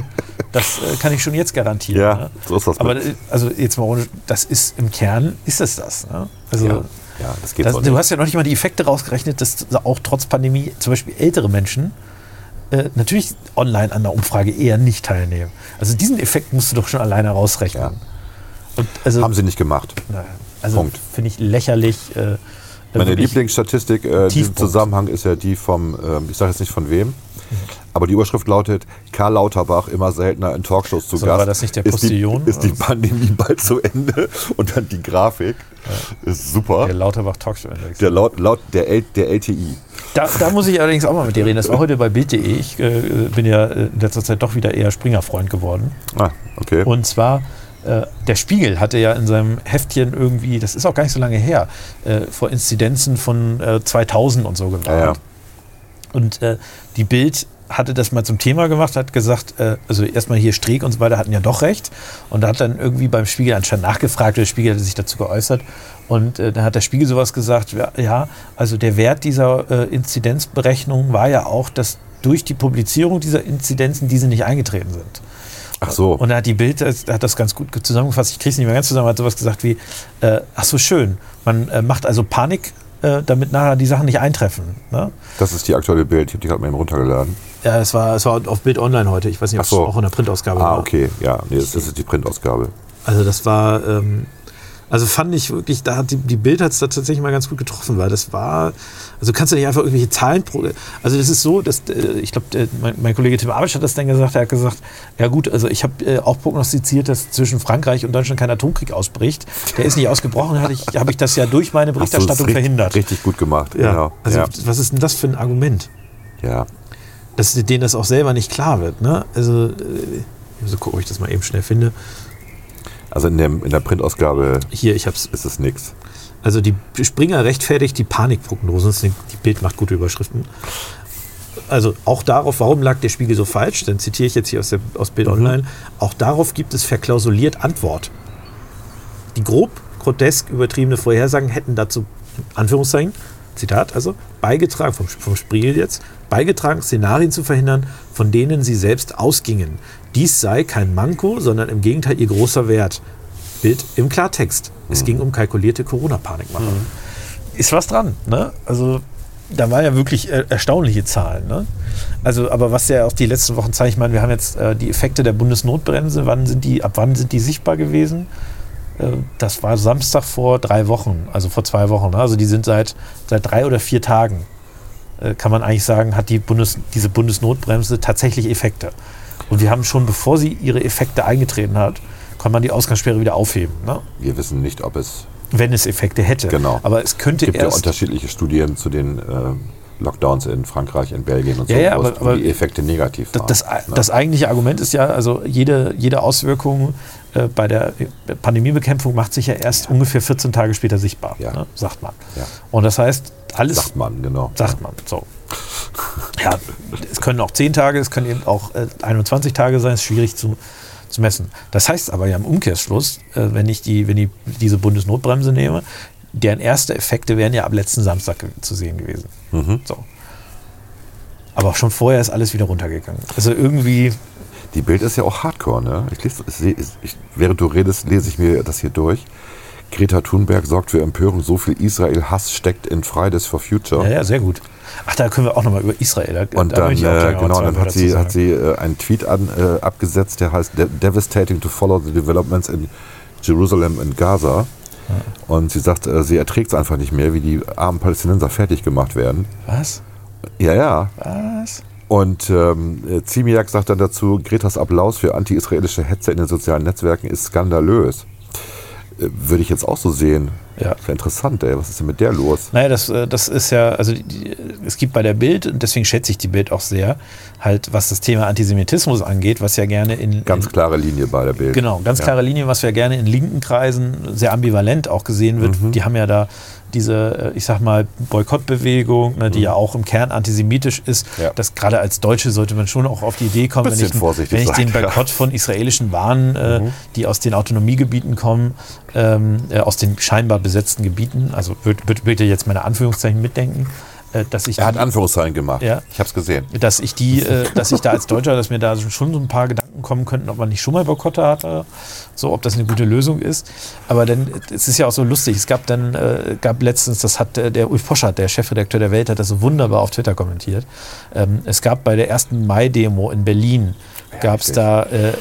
das äh, kann ich schon jetzt garantieren. Ja, ne? so ist das Aber äh, also jetzt mal ohne, das ist im Kern ist es das. Ne? Also Ja, ja das geht das, du hast ja noch nicht mal die Effekte rausgerechnet, dass auch trotz Pandemie zum Beispiel ältere Menschen äh, natürlich online an der Umfrage eher nicht teilnehmen. Also diesen Effekt musst du doch schon alleine rausrechnen. Ja. Also, Haben sie nicht gemacht. na, also Punkt. finde ich lächerlich. Äh, Meine wirklich- Lieblingsstatistik äh, in diesem. Zusammenhang ist ja die vom, ähm, ich sage jetzt nicht von wem, aber die Überschrift lautet, Karl Lauterbach immer seltener in Talkshows zu So, Gast. war das nicht der ist die, Postillon, ist die oder was? Pandemie bald zu Ende? Und dann die Grafik. Ist super. Der Lauterbach Talkshow Index. Der, laut, laut, der, L, der LTI. Da, da muss ich allerdings auch mal mit dir reden. Das war heute bei Bild.de. Ich äh, bin ja äh, in letzter Zeit doch wieder eher Springer-Freund geworden. Ah, okay. Und zwar, äh, der Spiegel hatte ja in seinem Heftchen irgendwie, das ist auch gar nicht so lange her, äh, vor Inzidenzen von äh, 2000 und so gewarnt. ja, ja. Und äh, die Bild hatte das mal zum Thema gemacht, hat gesagt, äh, also erstmal hier Streeck und so weiter hatten ja doch recht. Und da hat dann irgendwie beim Spiegel anscheinend nachgefragt, der Spiegel hatte sich dazu geäußert. Und äh, dann hat der Spiegel sowas gesagt, ja, also der Wert dieser äh, Inzidenzberechnung war ja auch, dass durch die Publizierung dieser Inzidenzen diese nicht eingetreten sind. Ach so. Und da hat die Bild das- hat das ganz gut zusammengefasst. Ich kriege es nicht mehr ganz zusammen. Hat sowas gesagt wie: äh, Ach so schön, man äh, macht also Panik, äh, damit nachher die Sachen nicht eintreffen. Ne? Das ist die aktuelle Bild. Ich habe die gerade mal eben runtergeladen. Ja, es war, es war auf Bild Online heute. Ich weiß nicht, ob Ach so. es auch in der Printausgabe Ah, war. okay. Ja, nee, das, das ist die Printausgabe. Also das war, ähm, also fand ich wirklich, da hat die, die Bild hat es da tatsächlich mal ganz gut getroffen, weil das war, also kannst du nicht einfach irgendwelche Zahlen, pro, also das ist so, dass, äh, ich glaube, mein, mein Kollege Tim Abisch hat das dann gesagt, er hat gesagt, ja gut, also ich habe äh, auch prognostiziert, dass zwischen Frankreich und Deutschland kein Atomkrieg ausbricht. Der ist nicht ausgebrochen, habe ich, hab ich das ja durch meine Berichterstattung richtig, verhindert. Richtig gut gemacht. Ja, Genau. also ja. was ist denn das für ein Argument? ja. dass denen das auch selber nicht klar wird. Ne? Also, äh, gucken, ob ich das mal eben schnell finde. Also in, dem, in der Printausgabe Hier, ich hab's. ist es nichts. Also die Springer rechtfertigt die Panikprognosen. Die Bild macht gute Überschriften. Also auch darauf, warum lag der Spiegel so falsch? Dann zitiere ich jetzt hier aus, der, aus Bild Online. Auch darauf gibt es verklausuliert Antwort. Die grob grotesk übertriebene Vorhersagen hätten dazu, Anführungszeichen, Zitat also, beigetragen, vom, vom Spiegel jetzt, beigetragen, Szenarien zu verhindern, von denen sie selbst ausgingen. Dies sei kein Manko, sondern im Gegenteil ihr großer Wert. Bild im Klartext. Es ging um kalkulierte Corona-Panikmache. Ist was dran, ne? Also da waren ja wirklich äh, erstaunliche Zahlen. Ne? Also, aber was ja auch die letzten Wochen zeigt, ich meine, wir haben jetzt äh, die Effekte der Bundesnotbremse, wann sind die, ab wann sind die sichtbar gewesen? Äh, das war Samstag vor drei Wochen, also vor zwei Wochen. Ne? Also die sind seit, seit drei oder vier Tagen, äh, kann man eigentlich sagen, hat die Bundes, diese Bundesnotbremse tatsächlich Effekte. Und wir haben schon, bevor sie ihre Effekte eingetreten hat, kann man die Ausgangssperre wieder aufheben, ne? Wir wissen nicht, ob es wenn es Effekte hätte. Genau. Aber es könnte gibt ja erst unterschiedliche Studien zu den äh, Lockdowns in Frankreich, in Belgien und Ja, so, ja, wo aber- es- aber die Effekte negativ Das, waren. das, ne? das eigentliche Argument ist ja, also jede, jede Auswirkung äh, bei der Pandemiebekämpfung macht sich ja erst ungefähr 14 Tage später sichtbar, Ja. ne, sagt man. Ja. Und das heißt, alles Sagt man, genau. sagt man. So. Ja, es können auch 10 Tage, es können eben auch äh, 21 Tage sein, ist schwierig zu, zu messen. Das heißt aber ja im Umkehrschluss, äh, wenn ich die, wenn ich diese Bundesnotbremse nehme, deren erste Effekte wären ja ab letzten Samstag zu sehen gewesen. Mhm. So. Aber auch schon vorher ist alles wieder runtergegangen. Also irgendwie, Die Bild ist ja auch hardcore, ne? Ich lese, ich, ich, während du redest, lese ich mir das hier durch. Greta Thunberg sorgt für Empörung. So viel Israel-Hass steckt in Fridays for Future. ja, ja, sehr gut. Ach, da können wir auch nochmal über Israel. Da, Und da dann, äh, genau, dann hat sie, hat sie äh, einen Tweet an, äh, abgesetzt, der heißt "De- Devastating to follow the developments in Jerusalem and Gaza. Und sie sagt, äh, sie erträgt es einfach nicht mehr, wie die armen Palästinenser fertig gemacht werden. Was? Ja, ja. Was? Und ähm, äh, Ziemiak sagt dann dazu, Gretas Applaus für anti-israelische Hetze in den sozialen Netzwerken ist skandalös. Würde ich jetzt auch so sehen. Ja. Ist ja interessant, ey. Was ist denn mit der los? Naja, das, äh, das ist ja, also die- die, es gibt bei der Bild, und deswegen schätze ich die Bild auch sehr, halt was das Thema Antisemitismus angeht, was ja gerne in, Ganz in klare Linie bei der Bild. Genau, ganz Ja. klare Linie, was ja gerne in linken Kreisen sehr ambivalent auch gesehen wird. Mhm. Die haben ja da diese, äh, ich sag mal, Boykottbewegung, ne, die ja auch im Kern antisemitisch ist. Mhm. Ja. Das gerade als Deutsche sollte man schon auch auf die Idee kommen, wenn ich, wenn ich den sein, ja. Mhm. Boykott von israelischen Waren, äh, die aus den Autonomiegebieten kommen, ähm, äh, aus den scheinbar besetzten Gebieten, also ihr jetzt meine Anführungszeichen mitdenken, dass ich Er hat Anführungszeichen gemacht. Ja. Ich habe es gesehen. dass ich die, äh, dass ich da als Deutscher, dass mir da schon so ein paar Gedanken kommen könnten, ob man nicht schon mal Boykotte hatte, so ob das eine gute Lösung ist. Aber dann, es ist ja auch so lustig. Es gab dann, äh, gab letztens, das hat äh, der Ulf Poschardt, der Chefredakteur der Welt, hat das so wunderbar auf Twitter kommentiert. Ähm, es gab bei der ersten Mai-Demo in Berlin, gab es da, äh, äh,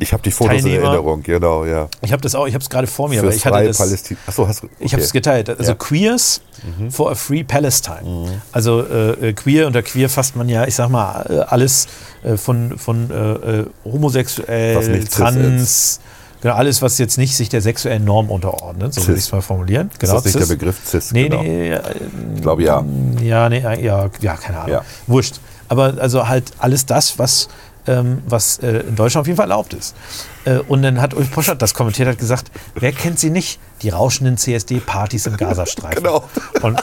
Ich habe die Fotos Teilnehmer. in Erinnerung, genau, ja. ich habe das auch, ich habe es gerade vor mir, Für aber ich hatte das. Palästina. Achso, hast du. Ich habe es geteilt. Also Ja. Mhm. Queers for a Free Palestine. Also äh, äh, queer unter queer fasst man ja, ich sag mal, äh, alles äh, von, von homosexuell, trans, genau, alles, was jetzt nicht sich der sexuellen Norm unterordnet, so würde ich es mal formulieren. Ist Genau, das nicht cis. der Begriff CIS? Nee, genau. nee, äh, Ich glaube ja. ja, nee, ja, ja, keine Ahnung. Ja. Wurscht. Aber also halt alles das, was, ähm, was äh, in Deutschland auf jeden Fall erlaubt ist. Äh, und dann hat Ulf Poschert das kommentiert, hat gesagt, wer kennt sie nicht? Die rauschenden CSD-Partys im Gazastreifen. Genau. Und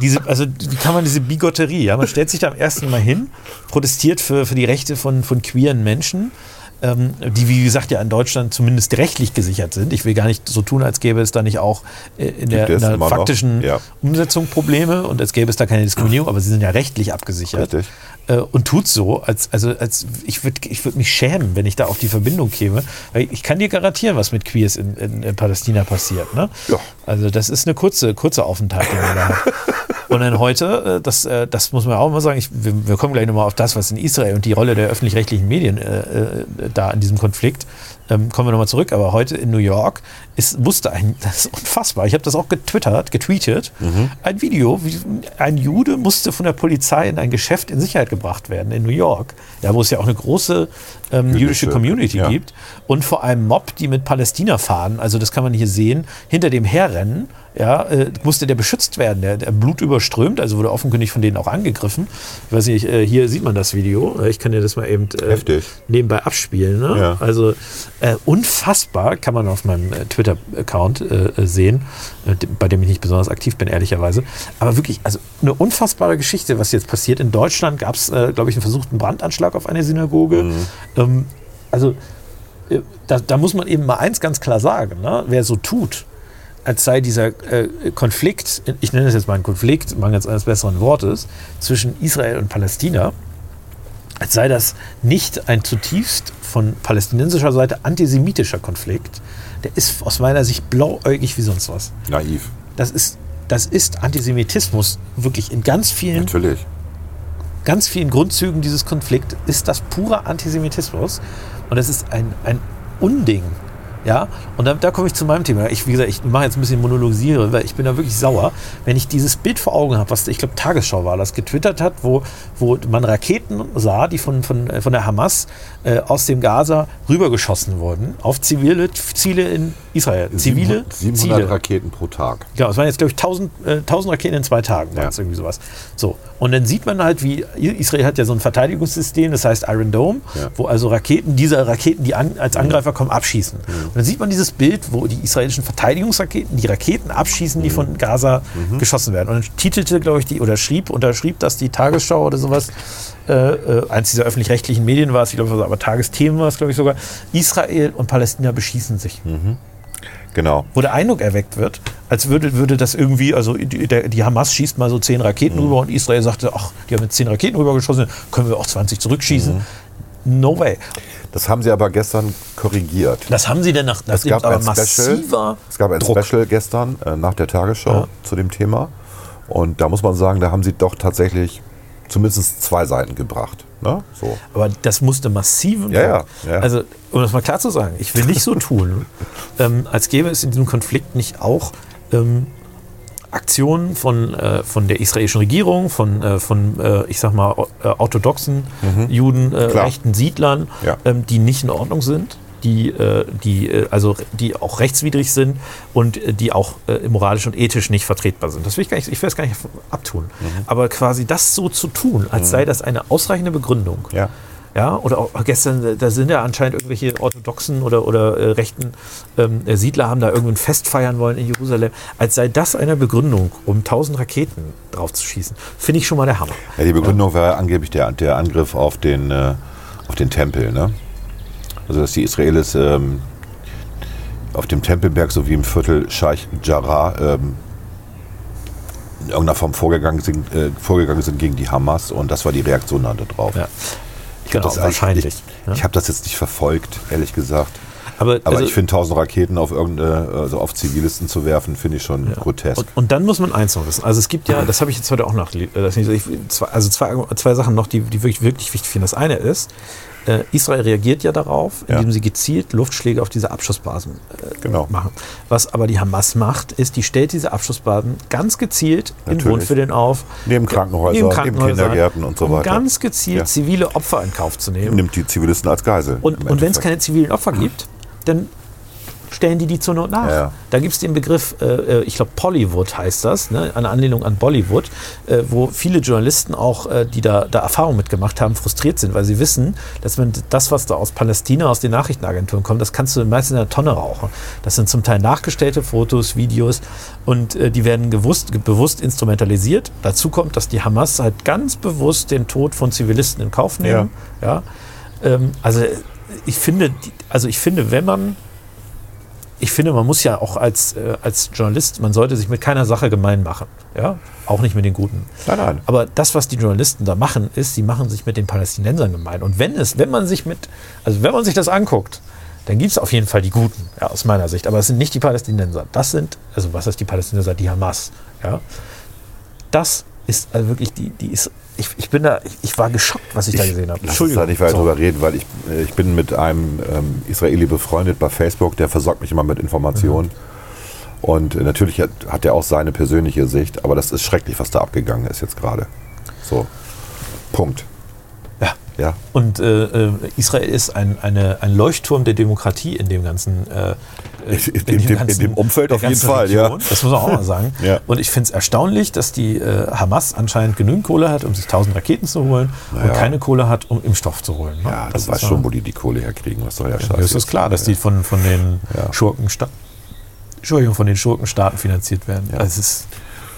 diese, also wie kann man diese Bigotterie, ja, man stellt sich da am ersten Mal hin, protestiert für, für die Rechte von, von queeren Menschen, ähm, die wie gesagt ja in Deutschland zumindest rechtlich gesichert sind. Ich will gar nicht so tun, als gäbe es da nicht auch äh, in der, in der faktischen ja. Umsetzung Probleme und als gäbe es da keine Diskriminierung, aber sie sind ja rechtlich abgesichert. Richtig. Äh, und tut so, als, also als ich würde ich würd mich schämen, wenn ich da auf die Verbindung käme. Ich kann dir garantieren, was mit Queers in, in, in Palästina passiert. Ne? Ja. Also das ist eine kurze, kurze Aufenthalt, den man da hat. Und dann heute, äh, das, äh, das muss man auch mal sagen, ich, wir, wir kommen gleich nochmal auf das, was in Israel und die Rolle der öffentlich-rechtlichen Medien äh, da in diesem Konflikt, ähm, kommen wir nochmal zurück. Aber heute in New York ist, musste ein, das ist unfassbar, ich habe das auch getwittert, getweetet, ein Video, wie ein Jude musste von der Polizei in ein Geschäft in Sicherheit gebracht werden in New York, ja, wo es ja auch eine große ähm, jüdische Jüdische, Community ja. gibt und vor einem Mob, die mit Palästina fahren, also das kann man hier sehen, hinter dem herrennen, ja, äh, musste der beschützt werden. Der, der Blut überströmt, also wurde offenkundig von denen auch angegriffen. Ich weiß nicht, äh, hier sieht man das Video. Ich kann dir das mal eben äh, nebenbei abspielen. Ne? Ja. Also äh, unfassbar, kann man auf meinem äh, Twitter-Account äh, äh, sehen, äh, bei dem ich nicht besonders aktiv bin, ehrlicherweise. Aber wirklich, also eine unfassbare Geschichte, was jetzt passiert. In Deutschland gab es, äh, glaube ich, einen versuchten Brandanschlag auf eine Synagoge. Mhm. Ähm, also äh, da, da muss man eben mal eins ganz klar sagen, ne? wer so tut, als sei dieser Konflikt, ich nenne es jetzt mal einen Konflikt, mangels eines besseren Wortes, zwischen Israel und Palästina, als sei das nicht ein zutiefst von palästinensischer Seite antisemitischer Konflikt, der ist aus meiner Sicht blauäugig wie sonst was. Naiv. Das ist, das ist Antisemitismus wirklich in ganz vielen Natürlich. ganz vielen Grundzügen dieses Konflikts ist das purer Antisemitismus und es ist ein, ein Unding. Ja, und da, da komme ich zu meinem Thema. Ich, wie gesagt, ich mache jetzt ein bisschen Monologisiere, weil ich bin da wirklich sauer, wenn ich dieses Bild vor Augen habe, was ich glaube Tagesschau war, das getwittert hat, wo, wo man Raketen sah, die von, von, äh, von der Hamas äh, aus dem Gaza rübergeschossen wurden auf zivile Ziele in Israel. Zivile 700 Ziele. Raketen pro Tag. Genau, es waren jetzt, glaube ich, 1000, äh, 1000 Raketen in zwei Tagen, war Ja. irgendwie sowas. So, und dann sieht man halt, wie Israel hat ja so ein Verteidigungssystem, das heißt Iron Dome, Ja. wo also Raketen, diese Raketen, die an, als Angreifer kommen, abschießen. Und dann sieht man dieses Bild, wo die israelischen Verteidigungsraketen die Raketen abschießen, die von Gaza geschossen werden. Und dann titelte, glaube ich, die, oder schrieb, unterschrieb das die Tagesschau oder sowas, äh, äh, eins dieser öffentlich-rechtlichen Medien war es, ich glaube, aber Tagesthemen war es, glaube ich sogar, Israel und Palästina beschießen sich Genau. wo der Eindruck erweckt wird, als würde, würde das irgendwie, also die, der, die Hamas schießt mal so zehn Raketen Mhm. rüber und Israel sagte, ach, die haben jetzt zehn Raketen rübergeschossen, können wir auch 20 zurückschießen. Mhm. No way. Das haben sie aber gestern korrigiert. Das haben sie denn nach, Es nachdem gab aber ein Special, massiver es gab ein Druck. Special gestern äh, nach der Tagesschau Ja. zu dem Thema. Und da muss man sagen, da haben sie doch tatsächlich zumindest zwei Seiten gebracht. Ne? So. Aber das musste massiven Ja, ja, ja. Also, um das mal klar zu sagen, ich will nicht so tun, ähm, als gäbe es in diesem Konflikt nicht auch ähm, Aktionen von, äh, von der israelischen Regierung, von, äh, von äh, ich sag mal, äh, orthodoxen Juden, äh, Mhm. Rechten Siedlern, Ja. ähm, die nicht in Ordnung sind. Die, äh, die, äh, also, die auch rechtswidrig sind und äh, die auch moralisch und ethisch nicht vertretbar sind. Das will ich gar nicht, ich will es gar nicht abtun. Mhm. Aber quasi das so zu tun, als sei das eine ausreichende Begründung, Ja. ja, oder auch gestern, da sind ja anscheinend irgendwelche orthodoxen oder, oder äh, rechten ähm, äh, Siedler haben da irgendein Fest feiern wollen in Jerusalem, als sei das eine Begründung, um 1000 Raketen drauf zu schießen. Finde ich schon mal der Hammer. Ja, die Begründung war angeblich der, der Angriff auf den, äh, auf den Tempel. Ne? Also, dass die Israelis ähm, auf dem Tempelberg sowie im Viertel Scheich Jarrah ähm, in irgendeiner Form vorgegangen sind, äh, vorgegangen sind gegen die Hamas und das war die Reaktion dann darauf. Ja. Ich Genau, das wahrscheinlich. Ich, ja. ich habe das jetzt nicht verfolgt, ehrlich gesagt. aber Aber also- ich finde, tausend Raketen auf irgendeine, also auf Zivilisten zu werfen, finde ich schon grotesk. Und, und dann muss man eins noch wissen. Also es gibt ja, das habe ich jetzt heute auch noch, äh, nicht, also zwei, zwei Sachen noch, die, die wirklich, wirklich wichtig finde. Das eine ist, äh, Israel reagiert ja darauf, Ja. indem sie gezielt Luftschläge auf diese Abschussbasen äh, Genau. machen. Was aber die Hamas macht, ist, die stellt diese Abschussbasen ganz gezielt in Natürlich. Wohnvierteln auf. Neben Krankenhäusern, neben Kindergärten und so um weiter. ganz gezielt Ja. zivile Opfer in Kauf zu nehmen. Nimmt die Zivilisten als Geisel. Und, und wenn es keine zivilen Opfer gibt, dann stellen die die zur Not nach. Ja. Da gibt es den Begriff, äh, äh, ich glaube Bollywood heißt das, ne? eine Anlehnung an Bollywood, äh, wo viele Journalisten auch, äh, die da, da Erfahrung mitgemacht haben, frustriert sind, weil sie wissen, dass wenn das, was da aus Palästina, aus den Nachrichtenagenturen kommt, das kannst du meist in der Tonne rauchen. Das sind zum Teil nachgestellte Fotos, Videos und äh, die werden gewusst, bewusst instrumentalisiert. Dazu kommt, dass die Hamas halt ganz bewusst den Tod von Zivilisten in Kauf nehmen. Ja. Ähm, also ich finde, also ich finde, wenn man ich finde, man muss ja auch als, äh, als Journalist, man sollte sich mit keiner Sache gemein machen. Ja? Auch nicht mit den Guten. Nein, nein. Aber das, was die Journalisten da machen, ist, sie machen sich mit den Palästinensern gemein. Und wenn es, wenn man sich mit, also wenn man sich das anguckt, dann gibt es auf jeden Fall die Guten, ja, aus meiner Sicht. Aber es sind nicht die Palästinenser. Das sind, also was heißt die Palästinenser? Die Hamas. Ja? Das ist also wirklich die, die ist, ich, ich bin da, ich, ich war geschockt, was ich, da gesehen habe. Lass uns da nicht weiter drüber reden, weil ich, äh, ich bin mit einem ähm, Israeli befreundet bei Facebook, der versorgt mich immer mit Informationen. Mhm. Und äh, natürlich hat, hat er auch seine persönliche Sicht, aber das ist schrecklich, was da abgegangen ist jetzt gerade. So. Punkt. Ja. Ja. Und äh, äh, Israel ist ein, eine, ein Leuchtturm der Demokratie in dem ganzen, äh, In- in dem- in dem Umfeld auf jeden ganzen Fall, ja. Das muss man auch mal sagen. Ja. Und ich finde es erstaunlich, dass die äh, Hamas anscheinend genügend Kohle hat, um sich 1000 Raketen zu holen und Naja. keine Kohle hat, um Impfstoff zu holen. ne? Ja, Das du weißt schon, ja- wo die die Kohle herkriegen. Was soll? Ja, es ist klar, dass die von, von den Ja. Schurkenstaaten Entschuldigung, von den Schurkenstaaten finanziert werden. Ja. Das ist,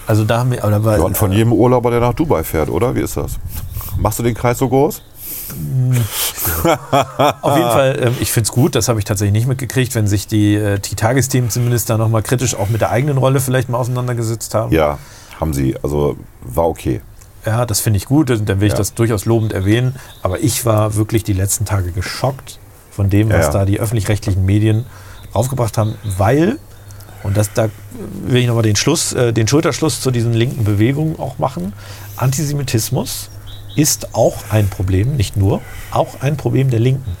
also da haben wir, aber Ja, und von jedem Urlauber, der nach Dubai fährt, oder? Wie ist das? Machst du den Kreis so groß? Auf jeden Fall, ähm, ich finde es gut, das habe ich tatsächlich nicht mitgekriegt, wenn sich die, äh, die Tagesthemen zumindest da nochmal kritisch auch mit der eigenen Rolle vielleicht mal auseinandergesetzt haben. Ja, haben sie. Also war okay. Ja, das finde ich gut, dann will ich Ja. das durchaus lobend erwähnen. Aber ich war wirklich die letzten Tage geschockt von dem, was ja. da die öffentlich-rechtlichen Medien aufgebracht haben, weil, und das, da will ich nochmal den Schluss, äh, den Schulterschluss zu diesen linken Bewegungen auch machen. Antisemitismus ist auch ein Problem, nicht nur, auch ein Problem der Linken.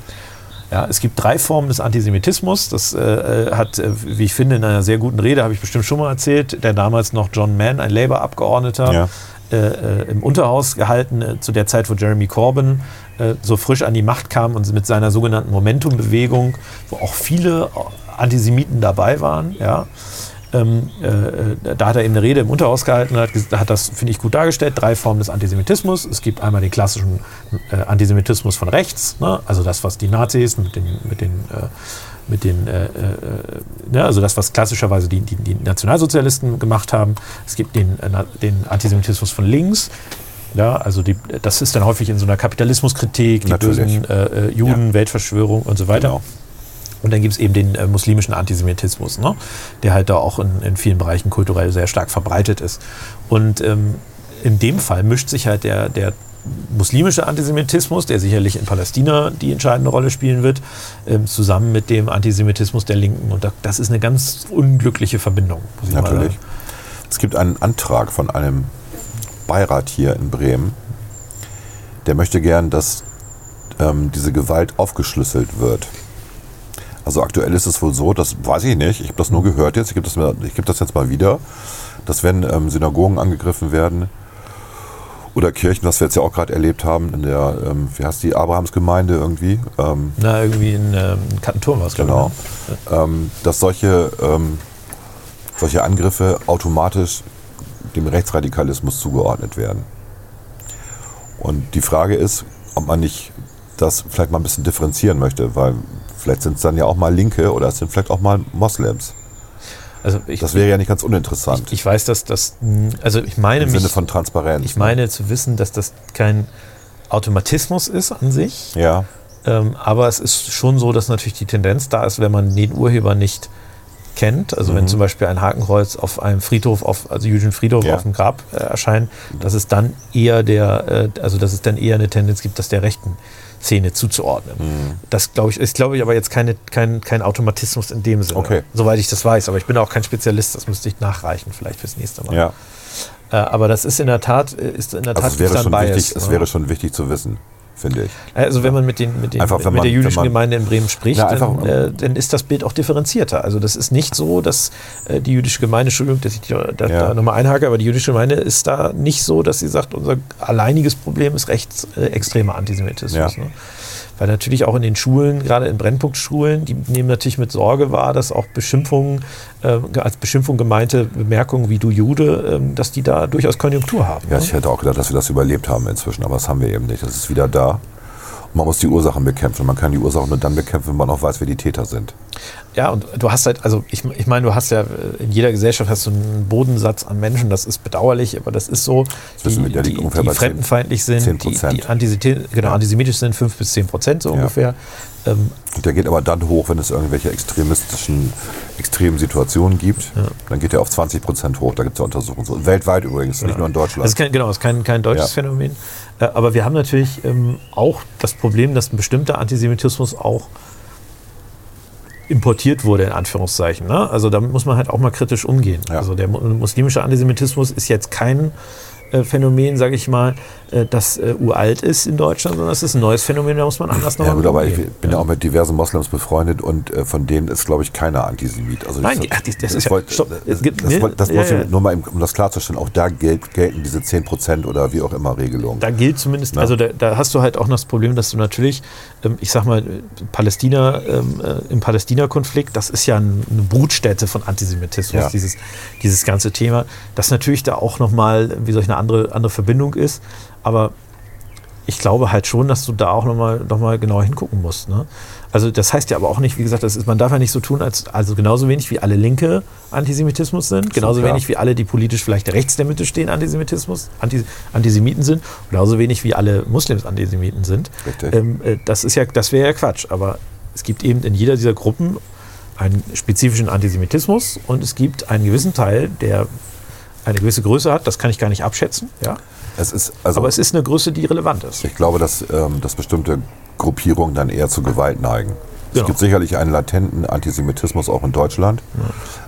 Ja, es gibt drei Formen des Antisemitismus. Das äh, hat, äh, wie ich finde, in einer sehr guten Rede, habe ich bestimmt schon mal erzählt, der damals noch John Mann, ein Labour-Abgeordneter, Ja. äh, äh, im Unterhaus gehalten, äh, zu der Zeit, wo Jeremy Corbyn äh, so frisch an die Macht kam und mit seiner sogenannten Momentum-Bewegung, wo auch viele Antisemiten dabei waren. Ja. Ähm, äh, da hat er eben eine Rede im Unterhaus gehalten und hat, hat das, finde ich, gut dargestellt. Drei Formen des Antisemitismus. Es gibt einmal den klassischen äh, Antisemitismus von rechts, ne? also das, was die Nazis mit den, mit den, äh, mit den äh, äh, ne? also das, was klassischerweise die, die, die Nationalsozialisten gemacht haben. Es gibt den, äh, den Antisemitismus von links. Ja, also die, das ist dann häufig in so einer Kapitalismuskritik, die Natürlich. bösen äh, äh, Juden, Weltverschwörung und so weiter. Genau. Und dann gibt es eben den äh, muslimischen Antisemitismus, ne? der halt da auch in, in vielen Bereichen kulturell sehr stark verbreitet ist. Und ähm, in dem Fall mischt sich halt der, der muslimische Antisemitismus, der sicherlich in Palästina die entscheidende Rolle spielen wird, ähm, zusammen mit dem Antisemitismus der Linken. Und da, das ist eine ganz unglückliche Verbindung, muss ich mal Natürlich. sagen. Es gibt einen Antrag von einem Beirat hier in Bremen, der möchte gern, dass ähm, diese Gewalt aufgeschlüsselt wird. Also aktuell ist es wohl so, das weiß ich nicht, ich habe das nur gehört jetzt, ich gebe das, ich gebe das jetzt mal wieder, dass wenn ähm, Synagogen angegriffen werden oder Kirchen, was wir jetzt ja auch gerade erlebt haben in der, ähm, wie heißt die, Abrahamsgemeinde irgendwie, ähm, Na, irgendwie in ähm, Kattenturm war es, Genau. glaub ähm, dass solche, ähm, solche Angriffe automatisch dem Rechtsradikalismus zugeordnet werden. Und die Frage ist, ob man nicht das vielleicht mal ein bisschen differenzieren möchte, weil vielleicht sind es dann ja auch mal Linke oder es sind vielleicht auch mal Moslems. ne? Also ich, Das wäre ja nicht ganz uninteressant ich weiß, dass das, also ich meine im mich, Sinne von Transparenz. ich meine zu wissen, dass das kein Automatismus ist an sich, ne? Ja, ähm, aber es ist schon so, dass natürlich die Tendenz da ist, wenn man den Urheber nicht kennt, also Mhm. wenn zum Beispiel ein Hakenkreuz auf einem Friedhof, auf, also jüdischen Friedhof Ja. auf dem Grab äh, erscheint, dass es dann eher der, äh, also dass es dann eher eine Tendenz gibt, das der rechten Szene zuzuordnen. Mhm. Das glaube ich, ist glaube ich aber jetzt keine, kein, kein Automatismus in dem Sinne, Okay. soweit ich das weiß. Aber ich bin auch kein Spezialist, das müsste ich nachreichen, vielleicht fürs nächste Mal. ja. Äh, aber das ist in der Tat, äh, ist in der Tat Also es wäre, schon wichtig, es ne? wäre schon wichtig zu wissen, finde ich. Also wenn man mit, den, mit, den, Einfach, mit man- der jüdischen man- Gemeinde in Bremen spricht, Na, einfach- dann, äh, dann ist das Bild auch differenzierter. Also das ist nicht so, dass äh, die jüdische Gemeinde, Entschuldigung, dass ich da, da, Ja. nochmal einhake, aber die jüdische Gemeinde ist da nicht so, dass sie sagt, unser alleiniges Problem ist rechtsextremer äh, Antisemitismus. Ja. Ne? Weil natürlich auch in den Schulen, gerade in Brennpunktschulen, die nehmen natürlich mit Sorge wahr, dass auch Beschimpfungen, äh, als Beschimpfung gemeinte Bemerkungen wie du Jude, ähm, dass die da durchaus Konjunktur haben. Ja, ne? ich hätte auch gedacht, dass wir das überlebt haben inzwischen, aber das haben wir eben nicht. Das ist wieder da. Man muss die Ursachen bekämpfen. Man kann die Ursachen nur dann bekämpfen, wenn man auch weiß, wer die Täter sind. Ja, und du hast halt, also ich, ich meine, du hast ja in jeder Gesellschaft hast du einen Bodensatz an Menschen, das ist bedauerlich, aber das ist so, wir, die, liegt die, ungefähr die bei 10 fremdenfeindlich sind, die, 10%. die Antisemit, genau, antisemitisch sind, 5 bis 10 Prozent so Ja. ungefähr. Ähm, der geht aber dann hoch, wenn es irgendwelche extremistischen, extremen Situationen gibt. Dann geht er auf 20 Prozent hoch. Da gibt es ja Untersuchungen. So, weltweit übrigens, nicht nur in Deutschland. Das ist kein, genau, das ist kein, kein deutsches Ja. Phänomen. Äh, aber wir haben natürlich ähm, auch das Problem, dass ein bestimmter Antisemitismus auch importiert wurde, in Anführungszeichen. Ne? Also damit muss man halt auch mal kritisch umgehen. Ja. Also der mu- muslimische Antisemitismus ist jetzt kein Phänomen, sage ich mal, äh, das äh, uralt ist in Deutschland, sondern es ist ein neues Phänomen, da muss man anders ja nochmal gut, aber ich bin ja auch mit diversen Moslems befreundet und äh, von denen ist, glaube ich, keiner Antisemit. Also Nein, das, die- das ist ja- stopp, es gibt- das, ne? das Ja, muss ich ja. nur mal, um das klarzustellen, auch da gelt, gelten diese 10 Prozent oder wie auch immer Regelungen. Da gilt zumindest, Na? also da, hast du halt auch noch das Problem, dass du natürlich, ähm, ich sag mal, Palästina, ähm, äh, im Palästina-Konflikt, das ist ja ein, eine Brutstätte von Antisemitismus, Ja. dieses, dieses ganze Thema, das natürlich da auch nochmal, wie soll ich, eine andere, andere Verbindung ist. Aber ich glaube halt schon, dass du da auch nochmal noch mal genauer hingucken musst. Ne? Also das heißt ja aber auch nicht, wie gesagt, das ist, man darf ja nicht so tun, als also genauso wenig wie alle Linke Antisemitismus sind, genauso klar. wenig wie alle, die politisch vielleicht rechts der Mitte stehen, Antisemitismus, Anti, Antisemiten sind, genauso wenig wie alle Muslims Antisemiten sind. Ähm, äh, das ist ja, das wäre ja Quatsch. Aber es gibt eben in jeder dieser Gruppen einen spezifischen Antisemitismus und es gibt einen gewissen Teil, der eine gewisse Größe hat, das kann ich gar nicht abschätzen, ja. Es also, Aber es ist eine Größe, die relevant ist. Ich glaube, dass, ähm, dass bestimmte Gruppierungen dann eher zu Gewalt neigen. Es Genau. gibt sicherlich einen latenten Antisemitismus auch in Deutschland,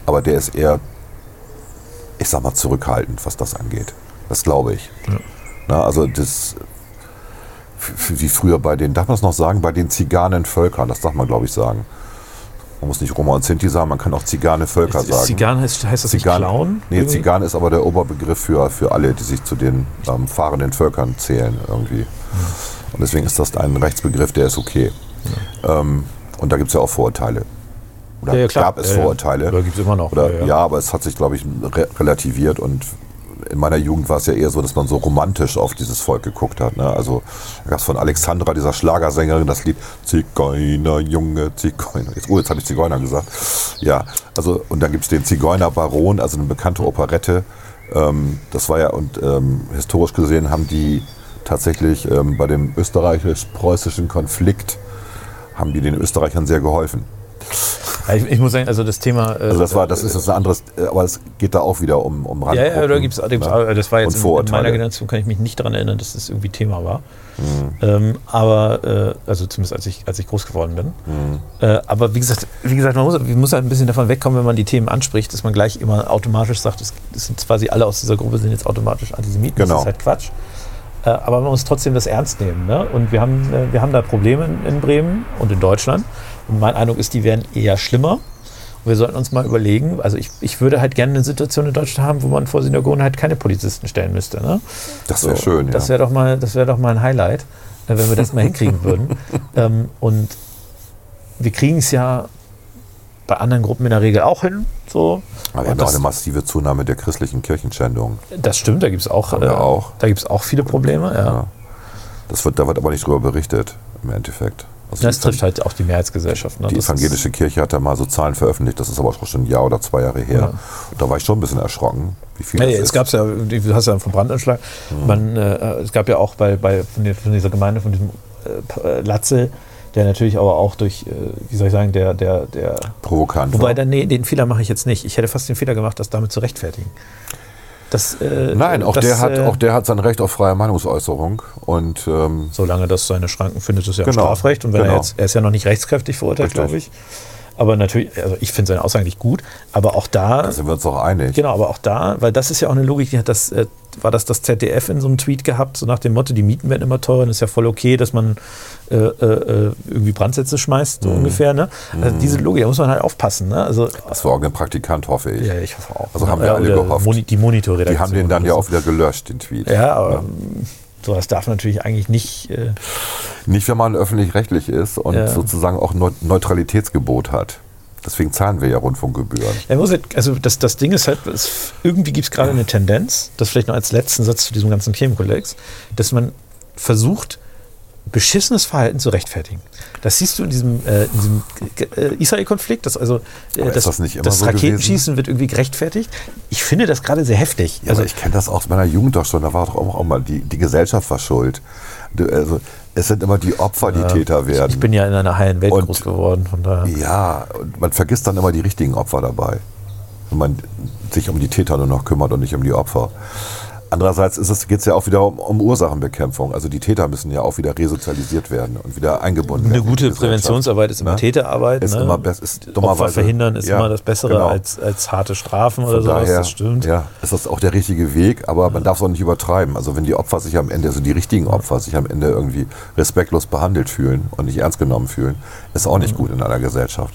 aber der ist eher, ich sag mal, zurückhaltend, was das angeht. Das glaube ich. Na, also das, wie früher bei den, darf man es noch sagen, bei den Zigarrenvölkern, das darf man, glaube ich, sagen. Man muss nicht Roma und Sinti sagen, man kann auch Zigarrenvölker Ist- ist sagen. Zigarren heißt, heißt das nicht Zigarren- Clown? Nee, irgendwie? Zigarren ist aber der Oberbegriff für, für alle, die sich zu den ähm, fahrenden Völkern zählen irgendwie. Und deswegen ist das ein Rechtsbegriff, der ist okay. Ähm, und da gibt es ja auch Vorurteile. Oder Ja, ja, gab es Ja, ja. Vorurteile. Oder gibt's immer noch. Oder, Ja, ja, ja. aber es hat sich, glaube ich, re relativiert und in meiner Jugend war es ja eher so, dass man so romantisch auf dieses Volk geguckt hat. Ne? Also gab es von Alexandra, dieser Schlagersängerin, das Lied Zigeuner, Junge, Zigeuner. Jetzt, oh, jetzt habe ich Zigeuner gesagt. Ja, also und dann gibt es den Zigeunerbaron, also eine bekannte Operette. Ähm, das war ja, und ähm, historisch gesehen haben die tatsächlich ähm, bei dem österreichisch-preußischen Konflikt, haben die den Österreichern sehr geholfen. Ich, ich muss sagen, also das Thema. äh, Also das war, das ist jetzt ein anderes, äh, aber es geht da auch wieder um, um Ja, ja, da Randgruppen, gibt's, da gibt's, ne? das war jetzt in, in meiner Generation, kann ich mich nicht daran erinnern, dass das irgendwie Thema war. Mhm. Ähm, aber, äh, also zumindest als ich, als ich groß geworden bin. Mhm. Äh, aber wie gesagt, wie gesagt, man muss, man muss halt ein bisschen davon wegkommen, wenn man die Themen anspricht, dass man gleich immer automatisch sagt, es, sind quasi alle aus dieser Gruppe sind jetzt automatisch Antisemiten. Genau. Das ist halt Quatsch. Äh, aber man muss trotzdem das ernst nehmen. Ne? Und wir haben, äh, wir haben da Probleme in Bremen und in Deutschland. Und mein Eindruck ist, die werden eher schlimmer. Und wir sollten uns mal überlegen, also ich, ich würde halt gerne eine Situation in Deutschland haben, wo man vor Synagogen halt keine Polizisten stellen müsste. Ne? Das wäre schön, Das ja. wäre doch, mal- das wär doch mal ein Highlight, äh, wenn wir das mal hinkriegen würden. Ähm, und wir kriegen es ja bei anderen Gruppen in der Regel auch hin. So. Aber wir haben auch das, eine massive Zunahme der christlichen Kirchenschändung. das stimmt, da gibt es auch, wir auch. Da gibt's auch viele Probleme. Ja. Ja. Das wird, da wird aber nicht drüber berichtet, im Endeffekt. Also Das trifft halt auch die Mehrheitsgesellschaft. Ne? Die Das evangelische Kirche hat da mal so Zahlen veröffentlicht, das ist aber auch schon ein Jahr oder zwei Jahre her. Ja. Und da war ich schon ein bisschen erschrocken, wie viel Ja, das ja, es gab ja, du hast ja einen Brandanschlag. Man, äh, es gab ja auch bei, bei von, der, von dieser Gemeinde, von diesem äh, äh, Latze, der natürlich aber auch durch, äh, wie soll ich sagen, der, der, der. Provokant. Wobei, dann, nee, den Fehler mache ich jetzt nicht. Ich hätte fast den Fehler gemacht, das damit zu rechtfertigen. Das, äh, Nein, auch, das, der hat, äh, auch der hat sein Recht auf freie Meinungsäußerung. Und ähm, Solange das seine Schranken findet, ist ja Genau, Strafrecht. Und wenn er genau. jetzt, er ist ja noch nicht rechtskräftig verurteilt, glaube ich. Aber natürlich, also ich finde seine Aussage nicht gut. Aber auch da, da sind wir uns doch einig. genau, aber auch da, weil das ist ja auch eine Logik, die hat das, äh, war das das ZDF in so einem Tweet gehabt, so nach dem Motto, die Mieten werden immer teurer, und ist ja voll okay, dass man äh, äh, irgendwie Brandsätze schmeißt, so ungefähr. Ne? Also diese Logik, da muss man halt aufpassen. Ne? Also, Das war auch ein Praktikant, hoffe ich. ja, ich hoffe auch. Also haben Ja, wir alle gehofft. Moni die Monitorredaktion. Die haben den dann ja auch wieder gelöscht, den Tweet. Ja, aber ähm, sowas darf natürlich eigentlich nicht. Äh, Nicht, wenn man öffentlich-rechtlich ist und Ja. sozusagen auch Neu- Neutralitätsgebot hat. Deswegen zahlen wir ja Rundfunkgebühren. Halt, also das, das Ding ist halt, es, irgendwie gibt es gerade eine Tendenz, das vielleicht noch als letzten Satz zu diesem ganzen Themenkomplex, dass man versucht, beschissenes Verhalten zu rechtfertigen. Das siehst du in diesem, äh, diesem äh, Israel-Konflikt, dass also äh, das, das das so Raketenschießen wird irgendwie gerechtfertigt. Ich finde das gerade sehr heftig. Ja, also ich kenne das aus meiner Jugend doch schon. Da war doch auch, auch mal die, die Gesellschaft war schuld. Du, Also, es sind immer die Opfer, die Täter werden. ich bin ja in einer heilen Welt Und- groß geworden, von daher. ja, und man vergisst dann immer die richtigen Opfer dabei. Wenn man sich um die Täter nur noch kümmert und nicht um die Opfer. Andererseits geht es ja auch wieder um, um Ursachenbekämpfung. Also die Täter müssen ja auch wieder resozialisiert werden und wieder eingebunden Eine werden. in gute. Präventionsarbeit ist immer Ne? Täterarbeit. Ist ne? immer best- ist Opfer verhindern ist ja, immer das Bessere genau. als, als harte Strafen oder Von sowas. daher das stimmt. Ja, ist das auch der richtige Weg, aber man darf es auch nicht übertreiben. Also wenn die Opfer sich am Ende, also die richtigen Opfer sich am Ende irgendwie respektlos behandelt fühlen und nicht ernst genommen fühlen, ist auch nicht gut in einer Gesellschaft.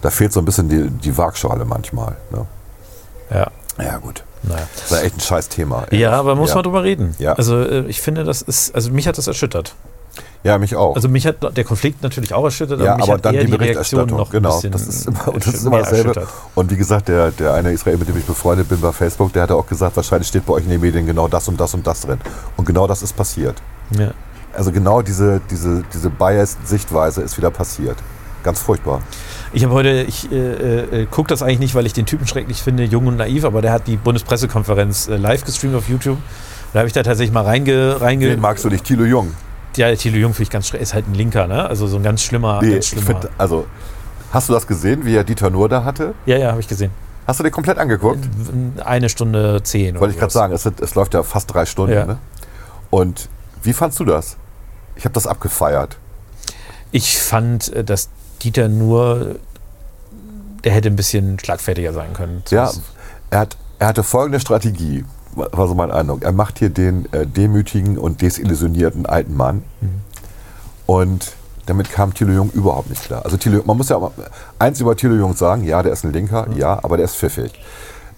Da fehlt so ein bisschen die, die Waagschale manchmal. Ne? Ja. Ja gut. Naja. Das ist ja echt ein scheiß Thema. Ja, aber muss ja. man drüber reden. Ja. Also äh, ich finde, das ist, also mich hat das erschüttert. Ja, mich auch. Also mich hat der Konflikt natürlich auch erschüttert, ja, aber hat dann die Berichterstattung. noch ein Genau, das ist immer, und das ist immer dasselbe. erschüttert. Und wie gesagt, der, der eine Israel, mit dem ich befreundet bin bei Facebook, der hatte auch gesagt, wahrscheinlich steht bei euch in den Medien genau das und das und das drin. Und genau das ist passiert. Ja. Also genau diese, diese, diese Biased-Sichtweise ist wieder passiert. Ganz furchtbar. Ich habe heute, ich äh, äh, gucke das eigentlich nicht, weil ich den Typen schrecklich finde, jung und naiv, aber der hat die Bundespressekonferenz äh, live gestreamt auf YouTube. Da habe ich da tatsächlich mal reinge... reinge Den magst du nicht, Thilo Jung. ja, Thilo Jung finde ich ganz schrecklich, ist halt ein Linker, ne? Also so ein ganz schlimmer, Nee, ganz ich schlimmer. find, also, hast du das gesehen, wie er Dieter Nur da hatte? ja, ja, habe ich gesehen. Hast du den komplett angeguckt? Eine Stunde zehn. Wollte ich gerade sagen, es, es läuft ja fast drei Stunden. Ja. Ne? Und wie fandst du das? Ich habe das abgefeiert. Ich fand, äh, dass Dieter nur, der hätte ein bisschen schlagfertiger sein können. Ja, er, hat, er hatte folgende Strategie, war so mein Eindruck. Er macht hier den äh, demütigen und desillusionierten alten Mann. Mhm. Und damit kam Thilo Jung überhaupt nicht klar. Also Thilo, man muss ja eins über Thilo Jung sagen, ja, der ist ein Linker, ja, aber der ist pfiffig.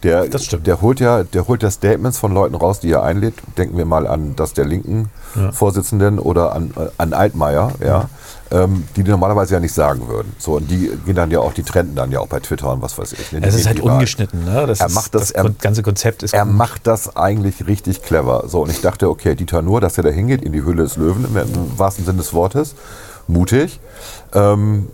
Der, Das stimmt. der holt ja, der holt ja Statements von Leuten raus, die er einlädt. Denken wir mal an das der linken Vorsitzenden oder an, äh, an Altmaier, ja, ähm, die die normalerweise ja nicht sagen würden. So, und die gehen dann ja auch, die trenden dann ja auch bei Twitter und was weiß ich. ne? Es ist halt ungeschnitten, ne? Das Er ist, macht das- das er- ganze Konzept ist Er gut. macht das eigentlich richtig clever. So, und ich dachte, okay, Dieter Nur, dass er da hingeht in die Höhle des Löwen, im, im wahrsten Sinne des Wortes, mutig. Ähm,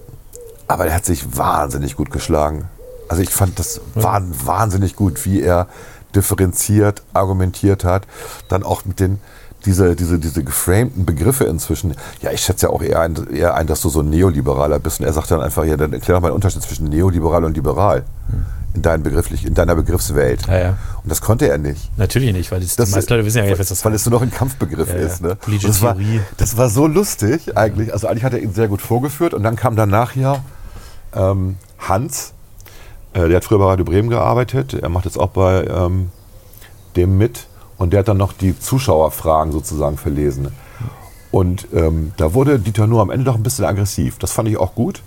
aber er hat sich wahnsinnig gut geschlagen. Also ich fand das wah- wahnsinnig gut, wie er differenziert argumentiert hat. Dann auch mit den diese, diese, diese geframten Begriffe inzwischen. Ja, ich schätze ja auch eher ein, eher ein, dass du so ein Neoliberaler bist. Und er sagt dann einfach, ja, dann erklär doch mal den Unterschied zwischen Neoliberal und Liberal in, deinem Begrifflich, in deiner Begriffswelt. Ja, ja. Und das konnte er nicht. Natürlich nicht, weil das, Das- die meisten Leute wissen ja gar nicht, was das weil es nur noch ein Kampfbegriff Ja, ist. Ne? Politische das, war, Theorie. das war so lustig eigentlich. Also eigentlich hat er ihn sehr gut vorgeführt und dann kam danach ja ähm, Hans, äh, der hat früher bei Radio Bremen gearbeitet. Er macht jetzt auch bei ähm, dem mit Und der hat dann noch die Zuschauerfragen sozusagen verlesen. Und ähm, da wurde Dieter Nuhr am Ende doch ein bisschen aggressiv. Das fand ich auch gut,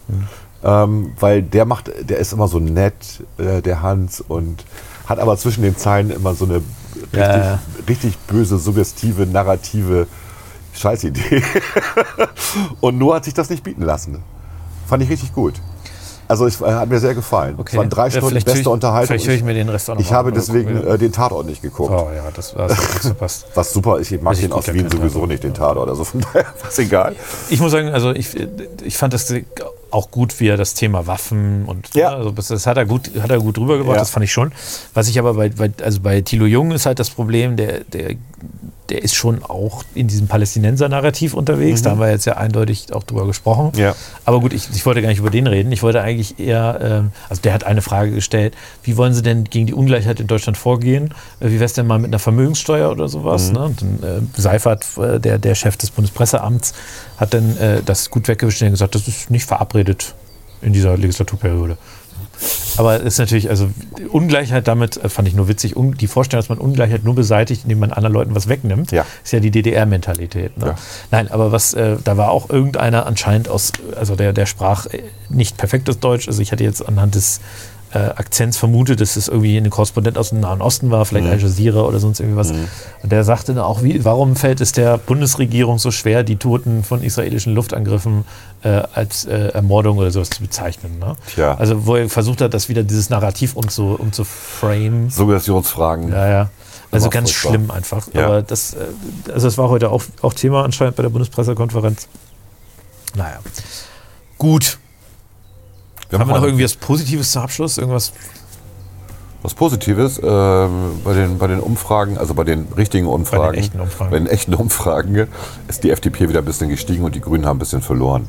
ähm, weil der macht, der ist immer so nett, äh, der Hans, und hat aber zwischen den Zeilen immer so eine richtig, ja. richtig böse, suggestive, narrative Scheißidee. und Nuhr hat sich das nicht bieten lassen. Fand ich richtig gut. Also es äh, hat mir sehr gefallen. Es waren drei Ja, Stunden höre beste ich- Unterhaltung. Vielleicht höre ich mir den Rest auch noch ich habe deswegen gucke mir- äh, den Tatort nicht geguckt. Oh ja, das war passt. Was super ist, ich mag den aus Wien sowieso nicht, den Tatort. Also von daher war es egal. Ich muss sagen, also ich, ich fand das auch gut, wie er das Thema Waffen und Ja. also das, das hat er gut, hat er gut rübergebracht, Ja. das fand ich schon. Was ich aber bei, bei also bei Thilo Jung ist halt das Problem, der, der, der ist schon auch in diesem Palästinenser-Narrativ unterwegs. Da haben wir jetzt ja eindeutig auch drüber gesprochen. Mhm. Ja. Aber gut, ich, ich wollte gar nicht über den reden. Ich wollte eigentlich eher, ähm, also der hat eine Frage gestellt, wie wollen Sie denn gegen die Ungleichheit in Deutschland vorgehen? Äh, wie wäre es denn mal mit einer Vermögenssteuer oder sowas? Mhm. Ne? Und dann, äh, Seifert, äh, der, der Chef des Bundespresseamts, hat dann äh, das gut weggewischt und gesagt, das ist nicht verabredet in dieser Legislaturperiode. Aber es ist natürlich, also Ungleichheit damit äh, fand ich nur witzig. Die Vorstellung, dass man Ungleichheit nur beseitigt, indem man anderen Leuten was wegnimmt, Ja. ist ja die DDR-Mentalität. Ne? Ja. Nein, aber was, äh, da war auch irgendeiner anscheinend aus, also der, der sprach äh, nicht perfektes Deutsch. Also ich hatte jetzt anhand des äh, Akzents vermutet, dass es irgendwie ein Korrespondent aus dem Nahen Osten war, vielleicht Al Jazeera oder sonst irgendwie was. Und der sagte dann auch, wie, warum fällt es der Bundesregierung so schwer, die Toten von israelischen Luftangriffen äh, als äh, Ermordung oder sowas zu bezeichnen. Ne? Tja. Also wo er versucht hat, das wieder dieses Narrativ umzu, umzuframen. Suggestionsfragen. Ja, ja. Also ganz furchtbar. schlimm einfach. Ja. Aber das, äh, also das war heute auch, auch Thema anscheinend bei der Bundespressekonferenz. Naja. Gut. Wir Haben wir noch irgendwie was Positives zum Abschluss? Irgendwas? was Positives ähm, bei, den, bei den Umfragen, also bei den richtigen Umfragen, echten Umfragen. bei den echten Umfragen ist die FDP wieder ein bisschen gestiegen und die Grünen haben ein bisschen verloren.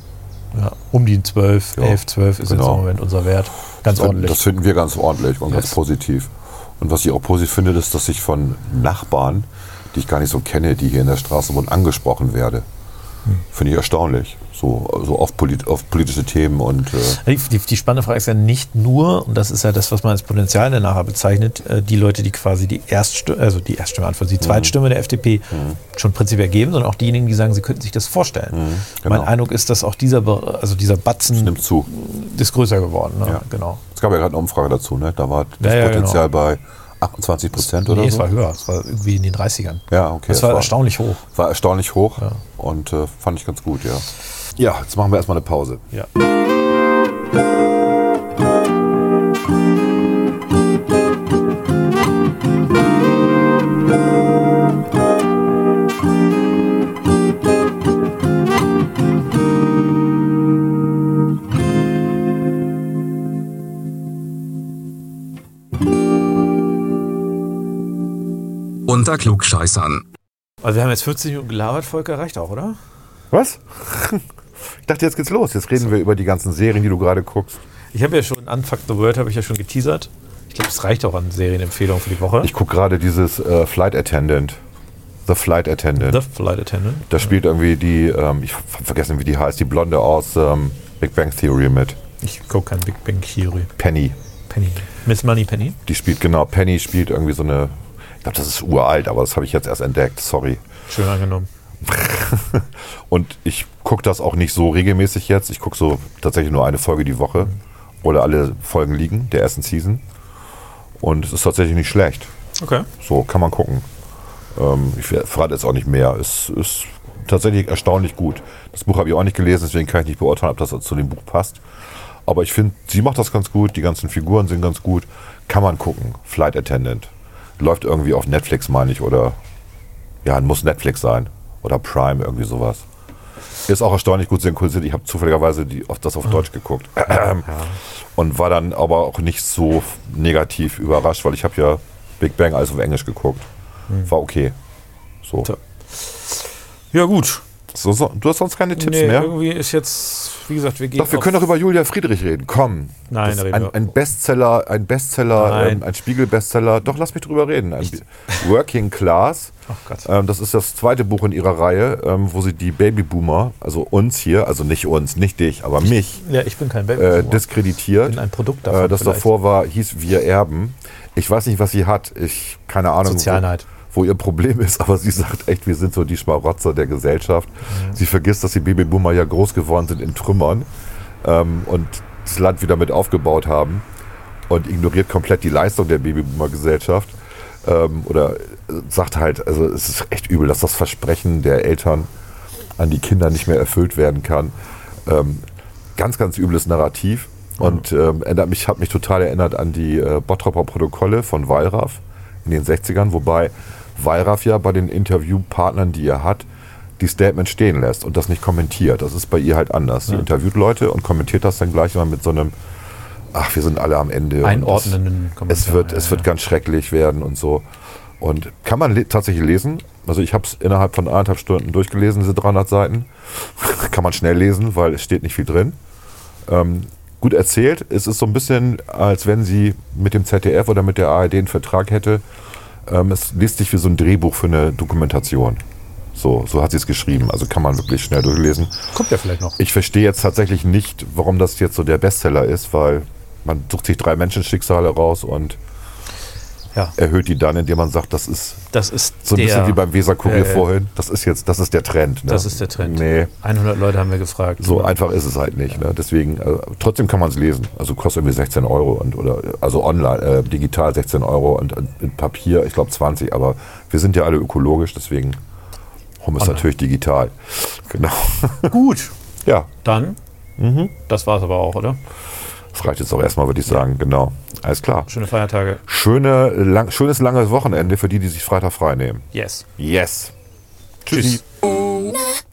Ja, um die 12, Ja, 11, 12 ist jetzt genau. im Moment unser Wert. Ganz Das- ordentlich. Das finden wir ganz ordentlich und ganz Yes. positiv. Und was ich auch positiv finde, ist, dass ich von Nachbarn, die ich gar nicht so kenne, die hier in der Straße wohnen, angesprochen werde. Hm. Finde ich erstaunlich. So, so auf, polit auf politische Themen und äh, Die, die, spannende Frage ist ja nicht nur, und das ist ja das, was man als Potenzial dann nachher bezeichnet, äh, die Leute, die quasi die Erststimme, also die Erststimme Mhm. die Zweitstimme der FDP schon prinzipiell geben, sondern auch diejenigen, die sagen, sie könnten sich das vorstellen. genau. Mein Eindruck ist, dass auch dieser, also dieser Batzen nimmt zu. ist größer geworden. Ne? Ja. Genau. Es gab ja gerade eine Umfrage dazu, ne? Da war das Ja, ja, Potenzial bei 28 Prozent oder Nee, es so. war höher, es war irgendwie in den 30ern. Ja, okay. Es es war erstaunlich hoch. War erstaunlich hoch und äh, fand ich ganz gut, ja. Ja, jetzt machen wir erstmal eine Pause. Ja. Unter Klugscheißern. Also wir haben jetzt 40 Minuten gelabert, Volker, reicht auch, oder? Was? Ich dachte, jetzt geht's los. Jetzt reden wir über die ganzen Serien, die du gerade guckst. Ich habe ja schon Unfuck the World, habe ich ja schon geteasert. Ich glaube, es reicht auch an Serienempfehlungen für die Woche. Ich gucke gerade dieses äh, Flight Attendant. The Flight Attendant. The Flight Attendant. da spielt irgendwie die, ähm, ich hab vergessen, wie die heißt, die Blonde aus ähm, Big Bang Theory mit. Ich gucke kein Big Bang Theory. Penny. Penny. Miss Money Penny. Die spielt, genau, Penny spielt irgendwie so eine, ich glaube, das ist uralt, aber das habe ich jetzt erst entdeckt, sorry. Schön angenommen. Und ich gucke das auch nicht so regelmäßig jetzt. Ich gucke so tatsächlich nur eine Folge die Woche. Oder alle Folgen liegen, der ersten Season. Und es ist tatsächlich nicht schlecht. Okay. So kann man gucken. Ähm, ich verrate jetzt auch nicht mehr. Es ist tatsächlich erstaunlich gut. Das Buch habe ich auch nicht gelesen, deswegen kann ich nicht beurteilen, ob das zu dem Buch passt. Aber ich finde, sie macht das ganz gut. Die ganzen Figuren sind ganz gut. Kann man gucken. Flight Attendant. Läuft irgendwie auf Netflix, meine ich. Oder ja, muss Netflix sein. Oder Prime, irgendwie sowas. Ist auch erstaunlich gut synchronisiert. Ich habe zufälligerweise die, auf das auf Deutsch geguckt. Und war dann aber auch nicht so negativ überrascht, weil ich habe ja Big Bang alles auf Englisch geguckt. War okay. So. Ja, gut. So, so. Du hast sonst keine Tipps nee, mehr? irgendwie ist jetzt, wie gesagt, wir gehen. Doch, wir können doch über Julia Friedrich reden. Komm. Nein, da reden ein, ein Bestseller, ein Bestseller, ähm, ein Spiegel-Bestseller. Doch, lass mich drüber reden. Working Class. Ach Gott. Ähm, das ist das zweite Buch in ihrer Reihe, ähm, wo sie die Babyboomer, also uns hier, also nicht uns, nicht dich, aber mich, Ja, ich bin kein Baby. äh, diskreditiert. bin ein Produkt davon Äh, das vielleicht. davor war, hieß Wir erben. Ich weiß nicht, was sie hat. Ich, keine Ahnung. Sozialneid. Wo ihr Problem ist, aber sie sagt echt, wir sind so die Schmarotzer der Gesellschaft. Sie vergisst, dass die Babyboomer ja groß geworden sind in Trümmern ähm, und das Land wieder mit aufgebaut haben und ignoriert komplett die Leistung der Babyboomer-Gesellschaft. Ähm, oder äh, sagt halt, also es ist echt übel, dass das Versprechen der Eltern an die Kinder nicht mehr erfüllt werden kann. Ähm, ganz, ganz übles Narrativ. Und ähm, erinnert mich, hat mich total erinnert an die äh, Bottroper Protokolle von Wallraff in den 60ern, wobei Wallraff ja bei den Interviewpartnern, die er hat, die Statements stehen lässt und das nicht kommentiert. Das ist bei ihr halt anders. Sie interviewt Leute und kommentiert das dann gleich mal mit so einem, ach, wir sind alle am Ende. Einordnenden Kommentar, Es wird, ja, es wird ja. ganz schrecklich werden und so. Und kann man le tatsächlich lesen. Also ich habe es innerhalb von anderthalb Stunden durchgelesen, diese 300 Seiten. kann man schnell lesen, weil es steht nicht viel drin. Ähm, gut erzählt. Es ist so ein bisschen, als wenn sie mit dem ZDF oder mit der ARD einen Vertrag hätte. Ähm, es liest sich wie so ein Drehbuch für eine Dokumentation. So, so hat sie es geschrieben. Also kann man wirklich schnell durchlesen. Kommt ja vielleicht noch. Ich verstehe jetzt tatsächlich nicht, warum das jetzt so der Bestseller ist, weil man sucht sich drei Menschenschicksale raus und Ja, erhöht die dann, indem man sagt, das ist das ist so ein der, bisschen wie beim Weserkurier ja. vorhin. Das ist jetzt, das ist der Trend. Ne? Das ist der Trend. Nee, 100 Leute haben wir gefragt. so einfach ist es halt nicht. Ne? Deswegen, also, trotzdem kann man es lesen. Also kostet irgendwie 16 Euro und oder also online, äh, digital 16 Euro und, und in Papier, ich glaube 20, aber wir sind ja alle ökologisch, deswegen es Online. natürlich digital. Genau. Gut, ja, dann. Mhm. Das war's aber auch, oder? Das reicht jetzt auch erstmal, würde ich sagen. Genau. Alles klar. Schöne Feiertage. Schöne, lang, schönes langes Wochenende für die, die sich Freitag frei nehmen. Yes. Yes. Tschüssi. Tschüss.